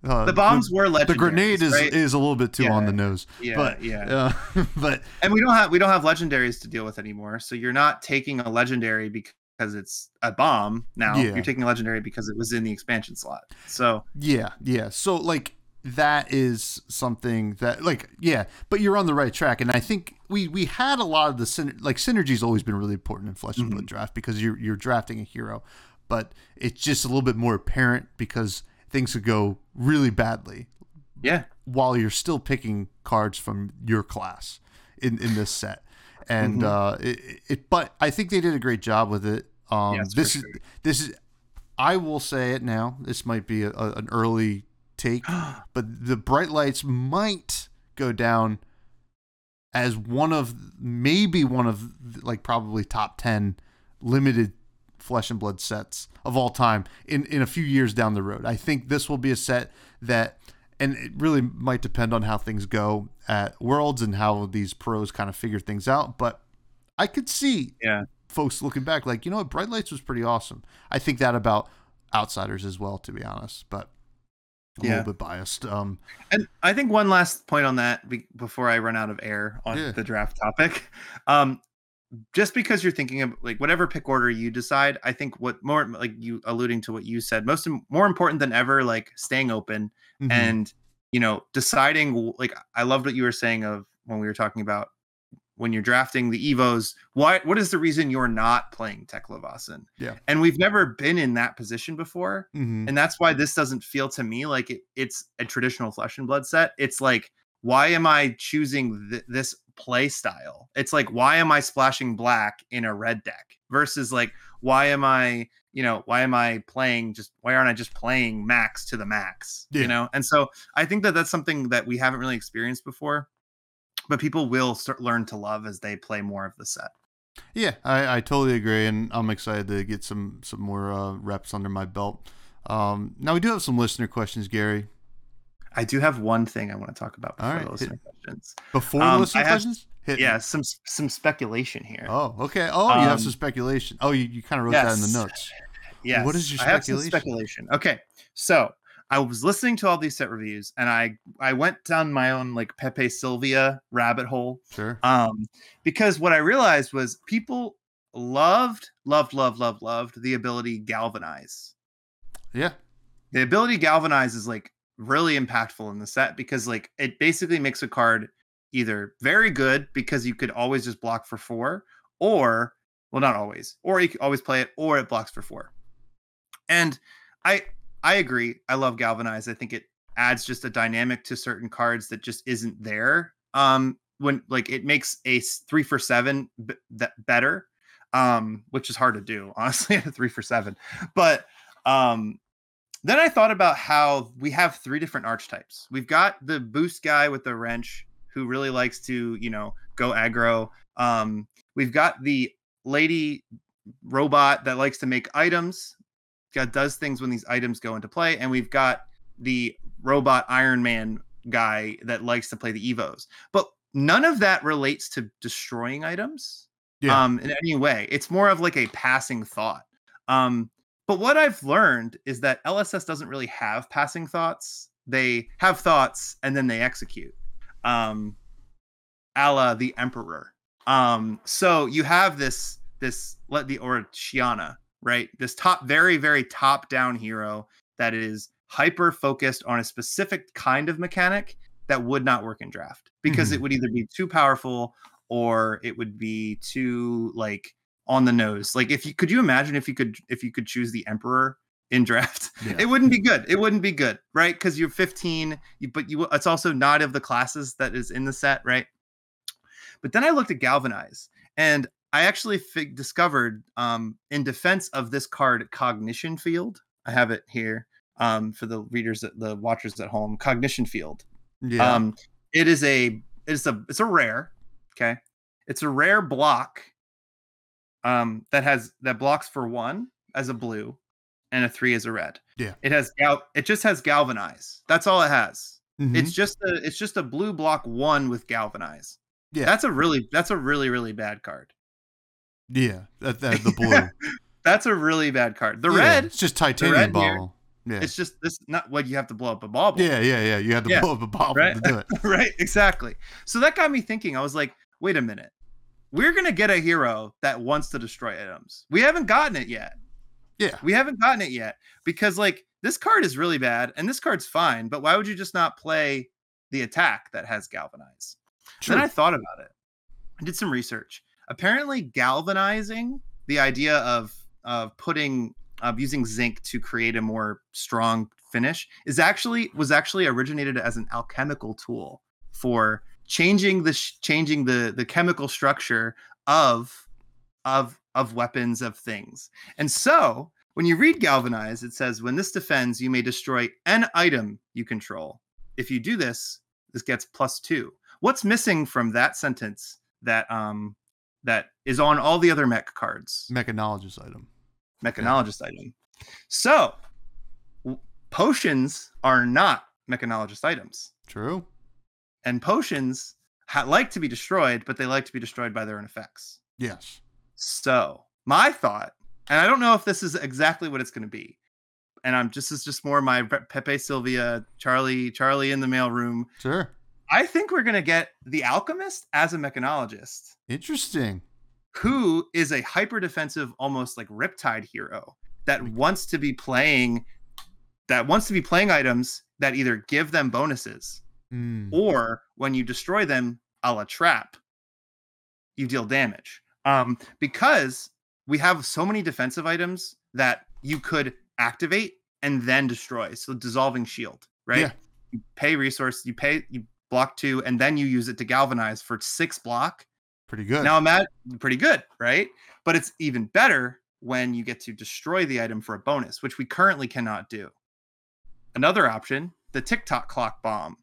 uh, The bombs were the, legendary. the grenade is right? is a little bit too on the nose yeah, but yeah. uh, but and we don't have we don't have legendaries to deal with anymore. So you're not taking a legendary because it's a bomb. Now Yeah. you're taking a legendary because it was in the expansion slot. So Yeah, yeah. So like that is something that like yeah, but you're on the right track, and I think we we had a lot of the like synergy's always been really important in Flesh and Blood draft because you're you're drafting a hero, but it's just a little bit more apparent because things could go really badly yeah, while you're still picking cards from your class in in this set. And Mhm. uh it, it but I think they did a great job with it. Um Yes, this is sure. this is I will say it now. This might be a, a, an early take, but the bright lights might go down as one of maybe one of like probably top 10 limited flesh and blood sets of all time in in a few years down the road. I think this will be a set that and it really might depend on how things go at Worlds and how these pros kind of figure things out, but I could see yeah. folks looking back like, you know what, Bright Lights was pretty awesome. I think that about Outsiders as well, to be honest, but I'm a Yeah. little bit biased. Um, And I think one last point on that be- before I run out of air on Yeah. the draft topic. Um, just because you're thinking of like whatever pick order you decide, I think what more like you alluding to what you said, most more important than ever, like staying open mhm. and you know deciding like I loved what you were saying of when we were talking about when you're drafting the evos why what is the reason you're not playing Teklovossen? Yeah. and we've never been in that position before Mhm. and that's why this doesn't feel to me like it, it's a traditional flesh and blood set it's like why am i choosing th- this play style it's like why am i splashing black in a red deck versus like why am i you know why am i playing just why aren't i just playing max to the max Yeah. you know and so i think that that's something that we haven't really experienced before but people will start learn to love as they play more of the set Yeah, I, I totally agree, and I'm excited to get some some more uh, reps under my belt. Um, now we do have some listener questions, Gary. i do have one thing i want to talk about before right, the hit- questions Before Um, the listener have- questions, Hit me. yeah some some speculation here Oh, okay. Oh, you have Um, some speculation. Oh, you, you kind of wrote that in the notes. Yes. What is your I have some speculation? speculation. Okay. So I was listening to all these set reviews and I I went down my own like Pepe Sylvia rabbit hole. Sure. Um, because what I realized was people loved, loved, loved, loved, loved the ability galvanize. Yeah. The ability galvanize is like really impactful in the set because like it basically makes a card either very good because you could always just block for four, or well, not always, or you could always play it, or it blocks for four. And I I agree. I love galvanize. I think it adds just a dynamic to certain cards that just isn't there. Um, when like it makes a three for seven b- that better, um, which is hard to do honestly. three for seven, but um, then I thought about how we have three different archetypes. We've got the boost guy with the wrench who really likes to, you know, go aggro. Um, we've got the lady robot that likes to make items, does things when these items go into play, and we've got the robot Iron Man guy that likes to play the evos. But none of that relates to destroying items Yeah. um in any way. It's more of like a passing thought. Um but what I've learned is that LSS doesn't really have passing thoughts. They have thoughts and then they execute. Um a la the Emperor. Um so you have this this let the or Shiana, right? This top very very top down hero that is hyper focused on a specific kind of mechanic that would not work in draft because Mhm. it would either be too powerful or it would be too like on the nose. Like if you could you imagine if you could if you could choose the emperor in draft, Yeah. it wouldn't be good. It wouldn't be good, right? Because you're 15, you, but you it's also not of the classes that is in the set, right? But then I looked at Galvanize, and I actually fig- discovered um, in defense of this card, Cognition Field. I have it here um, for the readers, the watchers at home. Cognition Field. Yeah. Um, it is a it's a it's a rare. Okay, it's a rare block. Um, that has that blocks for one as a blue, and a three as a red. Yeah. It has gal. It just has galvanize. That's all it has. Mhm. It's just a it's just a blue block one with galvanize. Yeah. That's a really that's a really really bad card. Yeah. That, that the blue. That's a really bad card. The Yeah, red, It's just titanium red here, ball. Yeah. it's just this not what you have to blow up a bauble. yeah, yeah, yeah. You had to Yeah, blow up a bottle right? to do it. right exactly so that got me thinking i was like wait a minute we're gonna get a hero that wants to destroy items we haven't gotten it yet Yeah. we haven't gotten it yet because like this card is really bad and this card's fine but why would you just not play the attack that has galvanize True. then i thought about it i did some research apparently galvanizing the idea of of putting of using zinc to create a more strong finish is actually was actually originated as an alchemical tool for changing the changing the the chemical structure of of of weapons of things. And so when you read galvanize it says when this defends you may destroy an item you control. If you do this this gets plus two. What's missing from that sentence that um that is on all the other mech cards Mechanologist item. mechanologist item. So, potions are not mechanologist items, True. and potions ha- like to be destroyed, but they like to be destroyed by their own effects. Yes. So, my thought, and I don't know if this is exactly what it's going to be, and I'm just this is just more my Pepe Sylvia, Charlie, Charlie in the mailroom. Sure. I think we're going to get the alchemist as a mechanologist. Interesting. who is a hyper defensive, almost like Riptide hero that wants to be playing that wants to be playing items that either give them bonuses Mm. or when you destroy them a la trap, you deal damage. Um, because we have so many defensive items that you could activate and then destroy. So dissolving shield, right? Yeah. You pay resource, you pay you block two, and then you use it to galvanize for six block. Pretty good. Now I'm at pretty good, right? But it's even better when you get to destroy the item for a bonus, which we currently cannot do. Another option, the TikTok clock bomb,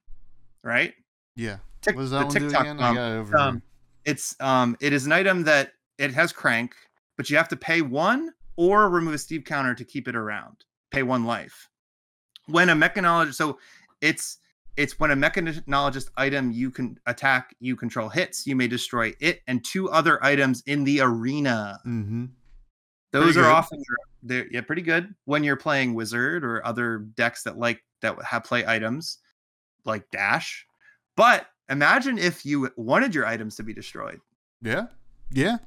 right? yeah. Tick- What does the that do TikTok again? Bomb. it Um. It's um it is an item that it has crank, but you have to pay one or remove a Steve counter to keep it around. Pay one life. When a mechanologist, so it's it's when a mechanologist item you can attack you control hits, you may destroy it and two other items in the arena. Mm-hmm. Those Pretty are good. often they're yeah pretty good when you're playing wizard or other decks that like that have play items like dash. But imagine if you wanted your items to be destroyed. Yeah. Yeah.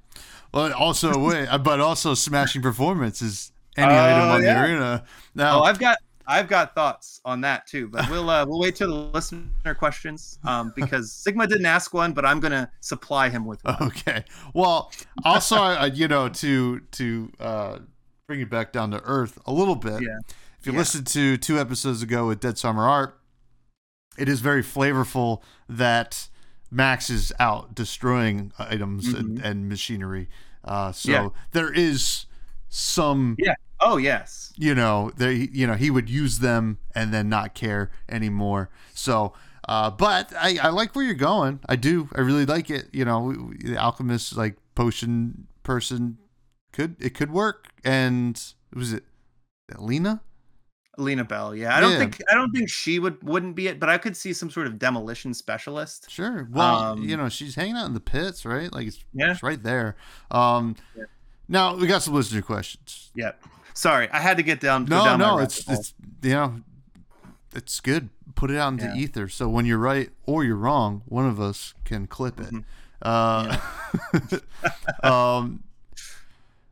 Well, also, wait, uh, but also smashing performance is any Oh, item on yeah. the arena. Now, Oh, I've got I've got thoughts on that too, but we'll uh, we'll wait till the listener questions um, because Sigma didn't ask one, but I'm gonna supply him with one. Okay. Well, also, uh, you know, to to uh, bring it back down to earth a little bit. Yeah. If you Yeah. listened to two episodes ago with Dead Summer Art, it is very flavorful that Max is out destroying items and, and machinery. Uh, so Mm-hmm. Yeah. there is some, Yeah. Oh yes. you know, they. you know, he would use them and then not care anymore. So. Uh, but I, I like where you're going. I do. I really like it. You know, the alchemist like potion person could it could work. And was it Lena? Lena Bell. Yeah. I don't Yeah. think I don't think she would wouldn't be it, but I could see some sort of demolition specialist. Sure. Well, Um, you know, she's hanging out in the pits, right? Like it's, Yeah. it's right there. Um, Yeah. now we got some listener questions. Yep. Sorry, I had to get down. No, down no, it's it's you know, it's good. Put it out into Yeah. ether. So when you're right or you're wrong, one of us can clip it. Mhm. Uh, um,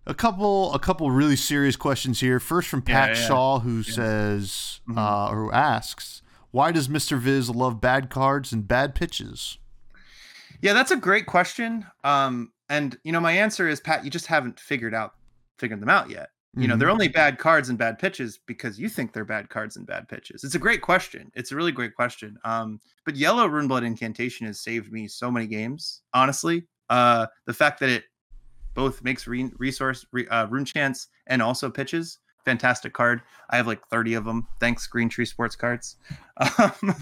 A couple, a couple really serious questions here. First from Pat Yeah, yeah. Shaw, who says, Mhm. uh, or who asks, "Why does Mister Viz love bad cards and bad pitches?" Yeah, that's a great question. Um, and you know, my answer is Pat, you just haven't figured out figured them out yet. You know, Mhm. they're only bad cards and bad pitches because you think they're bad cards and bad pitches. It's a great question. It's a really great question. Um, but yellow runeblood incantation has saved me so many games. Honestly, uh, the fact that it both makes re- resource re- uh, rune chance and also pitches, fantastic card. I have like thirty of them. Thanks, Green Tree Sports cards. Um,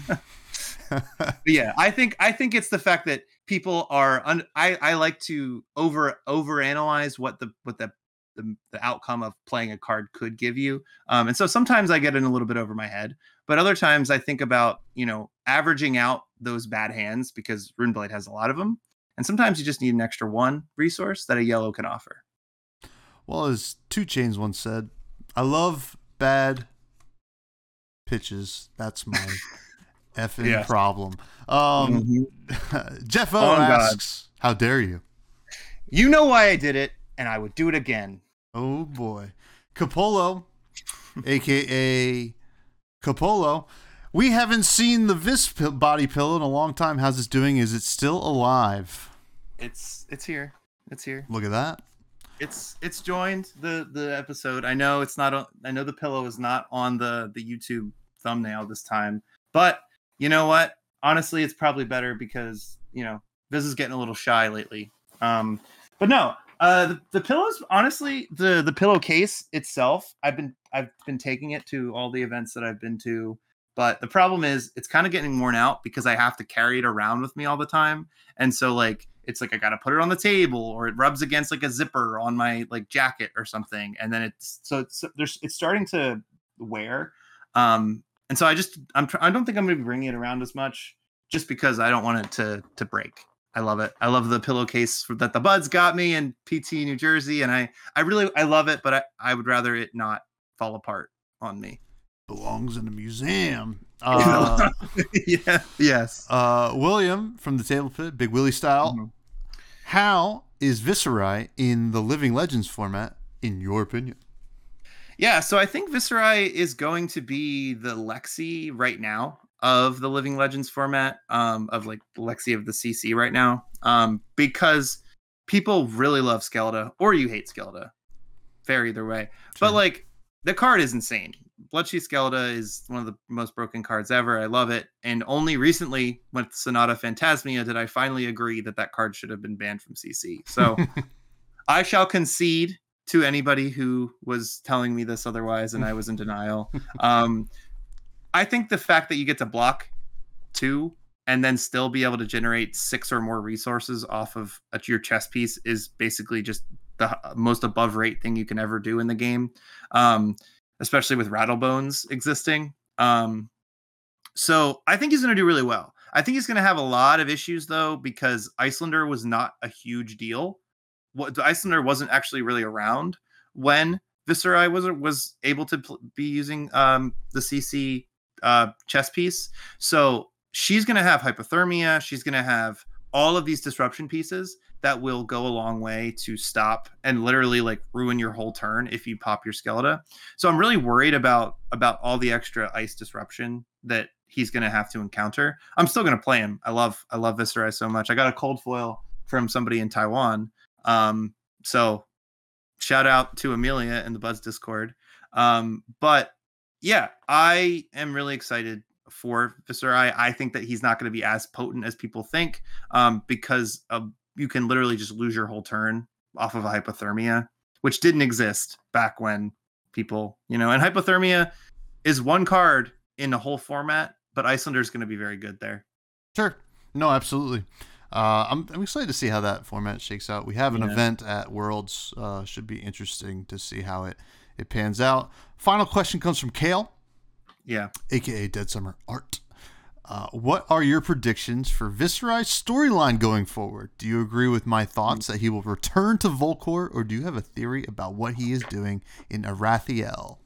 yeah i think i think it's the fact that people are un- i i like to over over analyze what the what the, the the outcome of playing a card could give you um and so sometimes i get in a little bit over my head but other times i think about you know averaging out those bad hands because runeblade has a lot of them and sometimes you just need an extra one resource that a yellow can offer Well, as 2 Chainz once said, "I love bad pitches. That's my effing Yes. problem." Um, Mhm. Jeff O Oh, God. asks, "How dare you?" you know why i did it and i would do it again Oh boy. Capolo, aka Capolo. We haven't seen the Vis body pillow in a long time. How's it doing? Is it still alive? it's it's here it's here Look at that. it's it's joined the the episode. I know it's not. on- I know the pillow is not on the the YouTube thumbnail this time, but you know what? Honestly, it's probably better because you know Viz is getting a little shy lately. Um, but no, uh, the, the pillows. Honestly, the the pillowcase itself, I've been I've been taking it to all the events that I've been to. But the problem is, it's kind of getting worn out because I have to carry it around with me all the time, and so like it's like I got to put it on the table or it rubs against like a zipper on my like jacket or something and then it's so it's there's it's starting to wear um and so I just I'm I don't think I'm to be bringing it around as much just because I don't want it to to break. I love it. I love the pillowcase that the buds got me in PT New Jersey and I I really I love it but I I would rather it not fall apart on me. Belongs in a museum. Uh, yeah. Yes. uh, William from the Table Pit, Big Willie style. Mhm. How is Viserai in the Living Legends format, in your opinion? Yeah, so I think Viserai is going to be the Lexi right now of the Living Legends format, um, of like Lexi of the CC right now, um, because people really love Skeleta, or you hate Skeleta. Fair either way. But like the card is insane. Bloodsheath Skeleta is one of the most broken cards ever. I love it. And only recently with Sonata Phantasmia did I finally agree that that card should have been banned from CC. So I shall concede to anybody who was telling me this otherwise and I was in denial. Um, I think the fact that you get to block two and then still be able to generate six or more resources off of your chess piece is basically just the most above rate thing you can ever do in the game, um, especially with Rattlebones existing. Um, so I think he's going to do really well. I think he's going to have a lot of issues though because Iyslander was not a huge deal. What Iyslander wasn't actually really around when Viserai was was able to pl- be using um, the CC uh, chess piece. So she's going to have hypothermia. She's going to have all of these disruption pieces that will go a long way to stop and literally like ruin your whole turn if you pop your Skeleta. So I'm really worried about about all the extra ice disruption that he's going to have to encounter. I'm still going to play him. I love I love Viserai so much. I got a cold foil from somebody in Taiwan. Um, so shout out to Amelia in the Buds Discord. Um, but yeah, I am really excited for Viserai. I think that he's not going to be as potent as people think um, because uh, you can literally just lose your whole turn off of a hypothermia, which didn't exist back when people, you know, and hypothermia is one card in the whole format, but Iyslander is going to be very good there. Sure. No, absolutely. Uh, I'm, I'm excited to see how that format shakes out. We have an Yeah. event at Worlds. Uh, should be interesting to see how it, it pans out. Final question comes from Kale, Yeah. aka Dead Summer Art. Uh, what are your predictions for Viserai's storyline going forward? Do you agree with my thoughts that he will return to Volcor, or do you have a theory about what he is doing in Arathiel?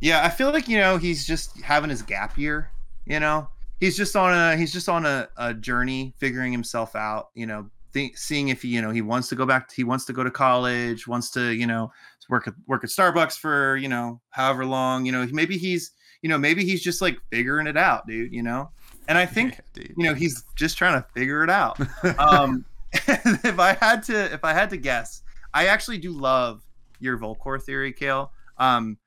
Yeah, I feel like you know he's just having his gap year. You know, he's just on a he's just on a, a journey, figuring himself out. You know, think, seeing if he, you know, he wants to go back. he wants to go to college. Wants to, you know, work at work at Starbucks for you know however long. You know, maybe he's, you know, maybe he's just like figuring it out, dude. You know, and I think Yeah, you know he's just trying to figure it out. um, if I had to, if I had to guess, I actually do love your Volcor theory, Kale, um,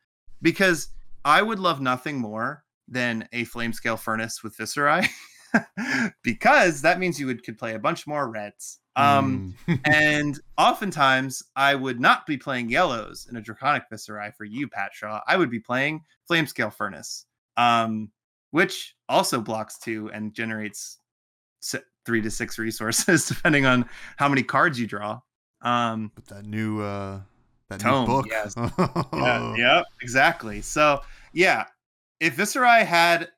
because I would love nothing more than a flame scale furnace with Viserai, because that means you would could play a bunch more reds. Um, Mm. and oftentimes I would not be playing yellows in a draconic Viserai for you, Pat Shaw. I would be playing flame scale furnace, um, which also blocks two and generates three to six resources depending on how many cards you draw. Um, With that new uh that Tome, new book. yes. Yeah, yep, exactly. So yeah, if Viserai had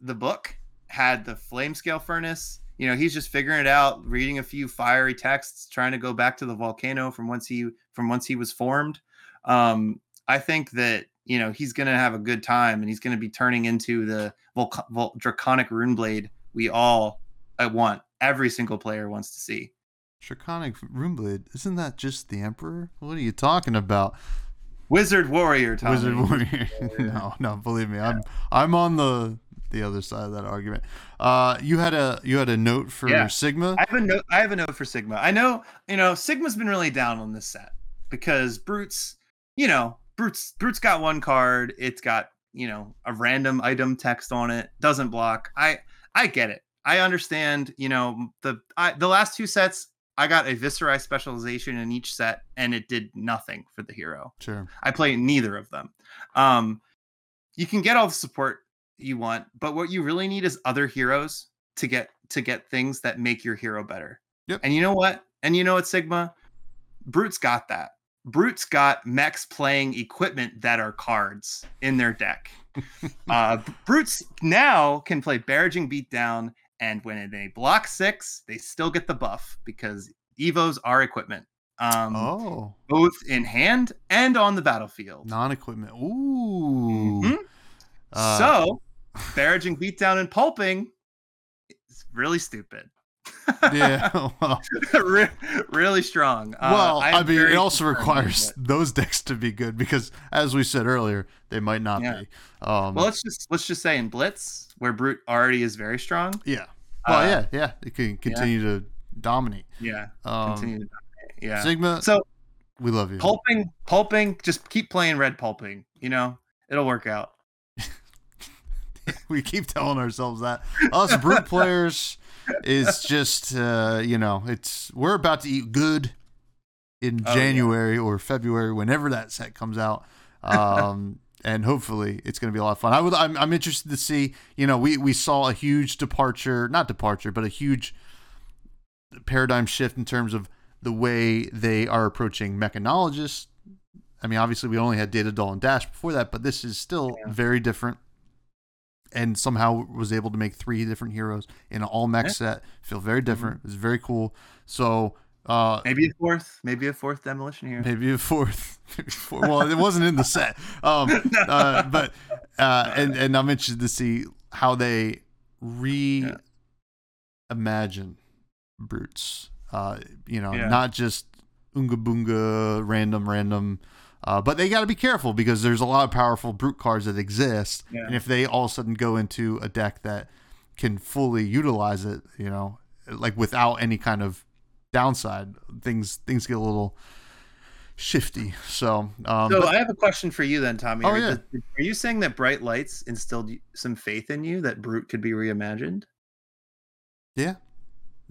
the book, had the flame scale furnace, you know, he's just figuring it out, reading a few fiery texts, trying to go back to the volcano from once he from once he was formed. Um, I think that you know he's gonna have a good time, and he's gonna be turning into the volc- vol- draconic rune blade we all I want. Every single player wants to see. Draconic Runeblade, isn't that just the Emperor? What are you talking about? Wizard warrior, Tommy. Wizard Warrior. no, no, believe me, I'm I'm on the the other side of that argument. Uh, you had a you had a note for Yeah. Sigma. I have a note. I have a note for Sigma. I know, you know, Sigma's been really down on this set because Brute's, you know, Brute's Brute's got one card. It's got you know a random item text on it. Doesn't block. I I get it. I understand. You know the I, the last two sets. I got a Viserai specialization in each set, and it did nothing for the hero. Sure. I play neither of them. Um, you can get all the support you want, but what you really need is other heroes to get to get things that make your hero better. Yep. And you know what? And you know what, Sigma? Brute's got that. Brute's got mechs playing equipment that are cards in their deck. uh, Brutes now can play Barraging Beatdown, and when they block six, they still get the buff because Evos are equipment. Um, Oh, both in hand and on the battlefield. non-equipment. Ooh. Mhm. Uh, so, barraging, beatdown, and pulping is really stupid. yeah. Well, Re- really strong. Uh, well, I, am mean, it also requires those decks to be good because, as we said earlier, they might not Yeah. be. Um, Well, let's just let's just say in Blitz, where Brute already is very strong. yeah. Well, uh, yeah, yeah. It can continue to dominate. Yeah. Um, Continue to dominate. Yeah. Sigma, So we love you. pulping, pulping, just keep playing red pulping. You know, it'll work out. we keep telling ourselves that. Us brute players is just uh, you know it's we're about to eat good in Oh, yeah. January or February whenever that set comes out. Um, and hopefully it's going to be a lot of fun. I would I'm, I'm interested to see you know we we saw a huge departure not departure but a huge paradigm shift in terms of the way they are approaching mechanologists I mean obviously we only had Data Doll and Dash before that but this is still Yeah. very different and somehow was able to make three different heroes in an all mech Yeah. Mm-hmm. set. Feel very different. It's very cool. So uh, Maybe a fourth. Maybe a fourth demolition here. maybe a fourth. Maybe four, well, it wasn't in the set. Um, uh, but uh, and and I'm interested to see how they reimagine brutes. Uh, you know, Yeah. not just unga boonga, random, random. Uh, but they got to be careful because there's a lot of powerful brute cards that exist, Yeah. and if they all of a sudden go into a deck that can fully utilize it, you know, like without any kind of downside, things things get a little shifty. So, um, So but- I have a question for you then, Tommy. Oh, are, yeah. are you saying that bright lights instilled some faith in you that Brute could be reimagined? Yeah.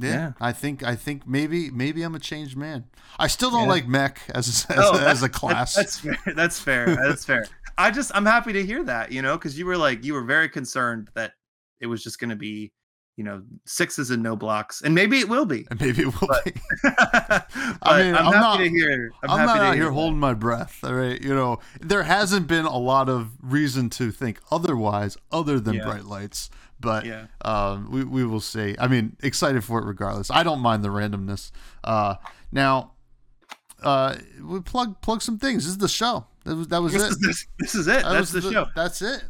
Yeah. Yeah. I think I think maybe maybe I'm a changed man. I still don't Yeah. like mech as a, as, Oh, a, as a class. That's fair. That's fair. That's fair. I just I'm happy to hear that, you know, because you were like you were very concerned that it was just going to be, you know, sixes and no blocks, and maybe it will be. and maybe it will but- be. I mean, I'm, I'm happy not- to hear. I'm, I'm, happy not to out hear here that. holding my breath. All right, you know, there hasn't been a lot of reason to think otherwise, other than Yeah. bright lights. But Yeah. um, we we will see. I mean, excited for it regardless. I don't mind the randomness. Uh, now, uh, we plug plug some things. This is the show. That was that was This it. is, this, this is it. That That's was the, show. That's it.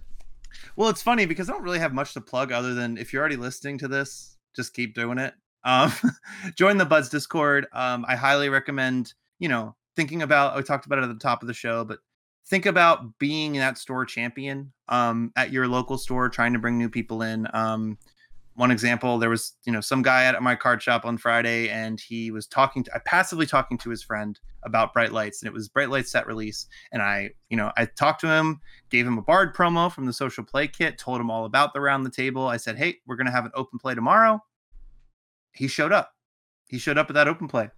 Well, it's funny because I don't really have much to plug other than if you're already listening to this, just keep doing it. Um, join the Buds Discord. Um, I highly recommend. You know, thinking about. I talked about it at the top of the show, but think about being that store champion um, at your local store, trying to bring new people in. Um, one example, there was you know some guy at my card shop on Friday, and he was talking to, I passively talking to his friend about Bright Lights, and it was Bright Lights set release, and I you know I talked to him, gave him a Bard promo from the Social Play Kit, told him all about the round the table. I said, hey, we're gonna have an open play tomorrow. He showed up. He showed up at that open play.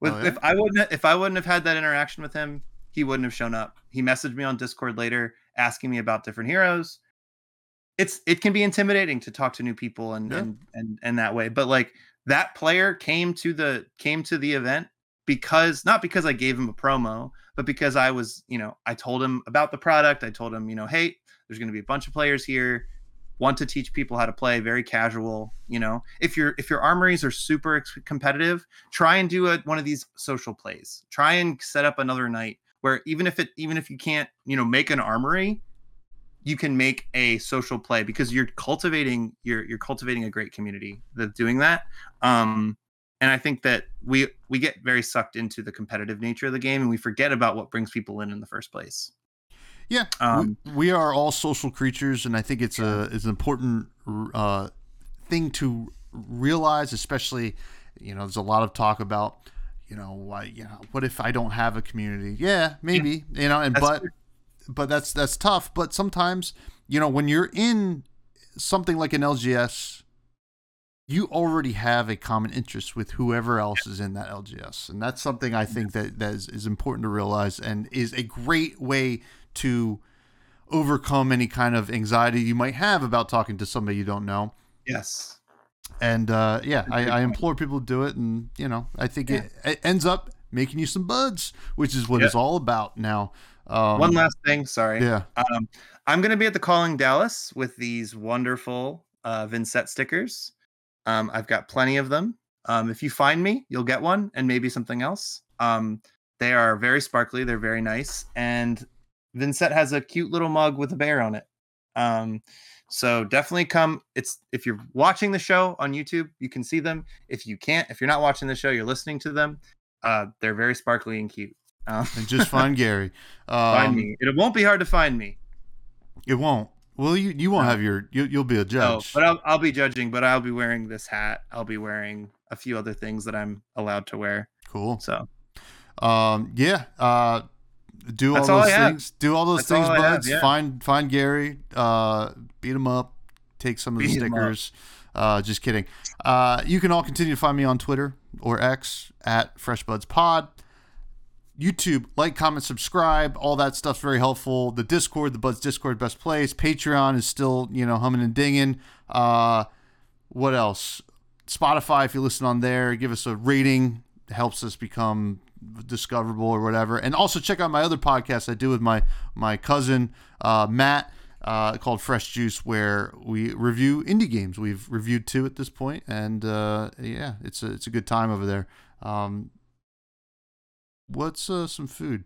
With, Oh, yeah? If I wouldn't if I wouldn't have had that interaction with him, he wouldn't have shown up. He messaged me on Discord later asking me about different heroes. It's it can be intimidating to talk to new people and Yeah. and, and and that way. But like that player came to the came to the event because not because I gave him a promo, but because I was, you know, I told him about the product. I told him, you know, hey, there's going to be a bunch of players here want to teach people how to play very casual you know if your if your armories are super competitive try and do a, one of these social plays try and set up another night where even if it even if you can't you know make an armory you can make a social play because you're cultivating you're you're cultivating a great community that's doing that. Um and i think that we we get very sucked into the competitive nature of the game and we forget about what brings people in in the first place. Yeah, Um, we, we are all social creatures, and I think it's a it's an important uh, thing to realize, especially you know, there's a lot of talk about you know, why you know, what if I don't have a community? Yeah, maybe you know, and That's but but that's that's tough. But sometimes you know, when you're in something like an LGS. You already have a common interest with whoever else is in that LGS, and that's something I think that that is, is important to realize, and is a great way to overcome any kind of anxiety you might have about talking to somebody you don't know. yes And uh, yeah, I, I implore people to do it. And, you know, I think Yeah. it, it ends up making you some buds, which is what Yeah. it's all about now. Um, one last thing sorry Yeah. Um, I'm going to be at the Calling Dallas with these wonderful uh, Vincent stickers. Um, I've got plenty of them. Um, if you find me, you'll get one and maybe something else. Um, they are very sparkly. They're very nice. And Vincent has a cute little mug with a bear on it. So definitely come. It's if you're watching the show on YouTube, you can see them. If you can't, if you're not watching the show, you're listening to them. Uh, they're very sparkly and cute. Um, And just find Gary. Um, find me. It won't be hard to find me. It won't. Well, you, you won't have your, you, you'll be a judge. No, but I'll, I'll be judging. But I'll be wearing this hat. I'll be wearing a few other things that I'm allowed to wear. cool. So Um, yeah. Uh, do That's all all those I have. things. Do all those That's all things, have, buds. yeah. Find find Gary. Uh, beat him up. Take some of the Beat 'em up. stickers. Uh, just kidding. Uh, you can all continue to find me on Twitter or X at FreshBudsPod. YouTube, like, comment, subscribe. All that stuff's very helpful. The Discord, the Buds Discord, best place. Patreon is still, you know, humming and dinging. Uh, what else? Spotify, if you listen on there, give us a rating. Helps us become discoverable or whatever. And also check out my other podcast I do with my my cousin uh, Matt uh, called Fresh Juice, where we review indie games. We've reviewed two at this point, and uh, yeah, it's a it's a good time over there. Um, what's uh, some food?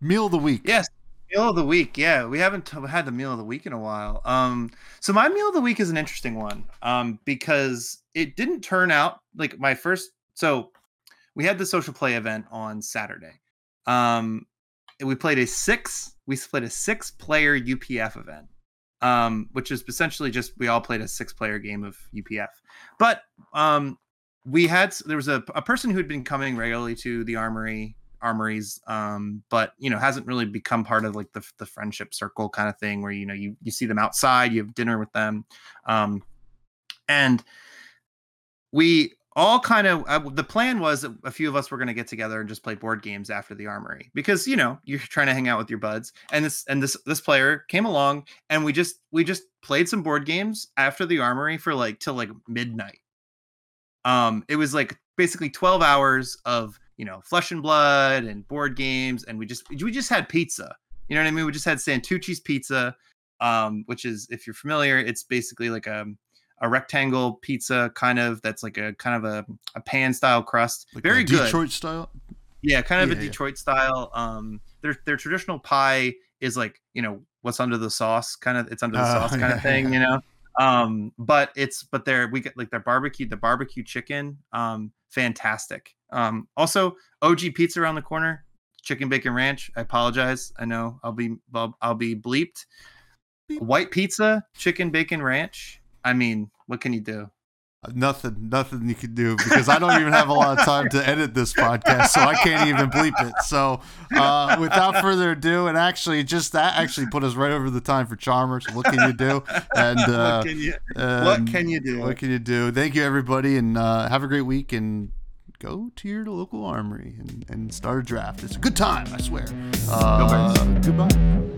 Meal of the week. yes, meal of the week. Yeah, we haven't had the meal of the week in a while. Um, so my meal of the week is an interesting one. Um, because it didn't turn out like my first. So we had the social play event on Saturday. Um, we played a six. We played a six-player UPF event. Um, which is essentially just we all played a six-player game of UPF. But um, we had there was a, a person who had been coming regularly to the armory armories um but you know hasn't really become part of like the, the friendship circle kind of thing where you know you you see them outside you have dinner with them um and we all kind of uh, the plan was that a few of us were going to get together and just play board games after the armory because you know you're trying to hang out with your buds and this and this this player came along and we just we just played some board games after the armory for like till like midnight. Um it was like basically 12 hours of you know flesh and blood and board games and we just we just had pizza. You know what i mean? We just had santucci's pizza um which is if you're familiar it's basically like a a rectangle pizza kind of that's like a kind of a, a pan style crust Like very good Detroit style. yeah, kind of Yeah, a yeah. Detroit style. Um, their their traditional pie is like you know what's under the sauce, kind of it's under the Oh, sauce kind yeah, of thing, you know. Um, but it's but they're we get like their barbecue, the barbecue chicken, um, fantastic. Um, also OG Pizza around the corner, chicken bacon ranch. I apologize. I know I'll be I'll, I'll be bleeped. White pizza, chicken bacon ranch. I mean, what can you do? Nothing, nothing you can do because I don't even have a lot of time to edit this podcast, so I can't even bleep it. So, uh, without further ado, and actually, just that actually put us right over the time for Charmers. What can you do? And uh, what can you um, what can you do? What can you do? Thank you, everybody, and uh, have a great week. And go to your local armory and, and start a draft. It's a good time, I swear. Uh, Bears. goodbye.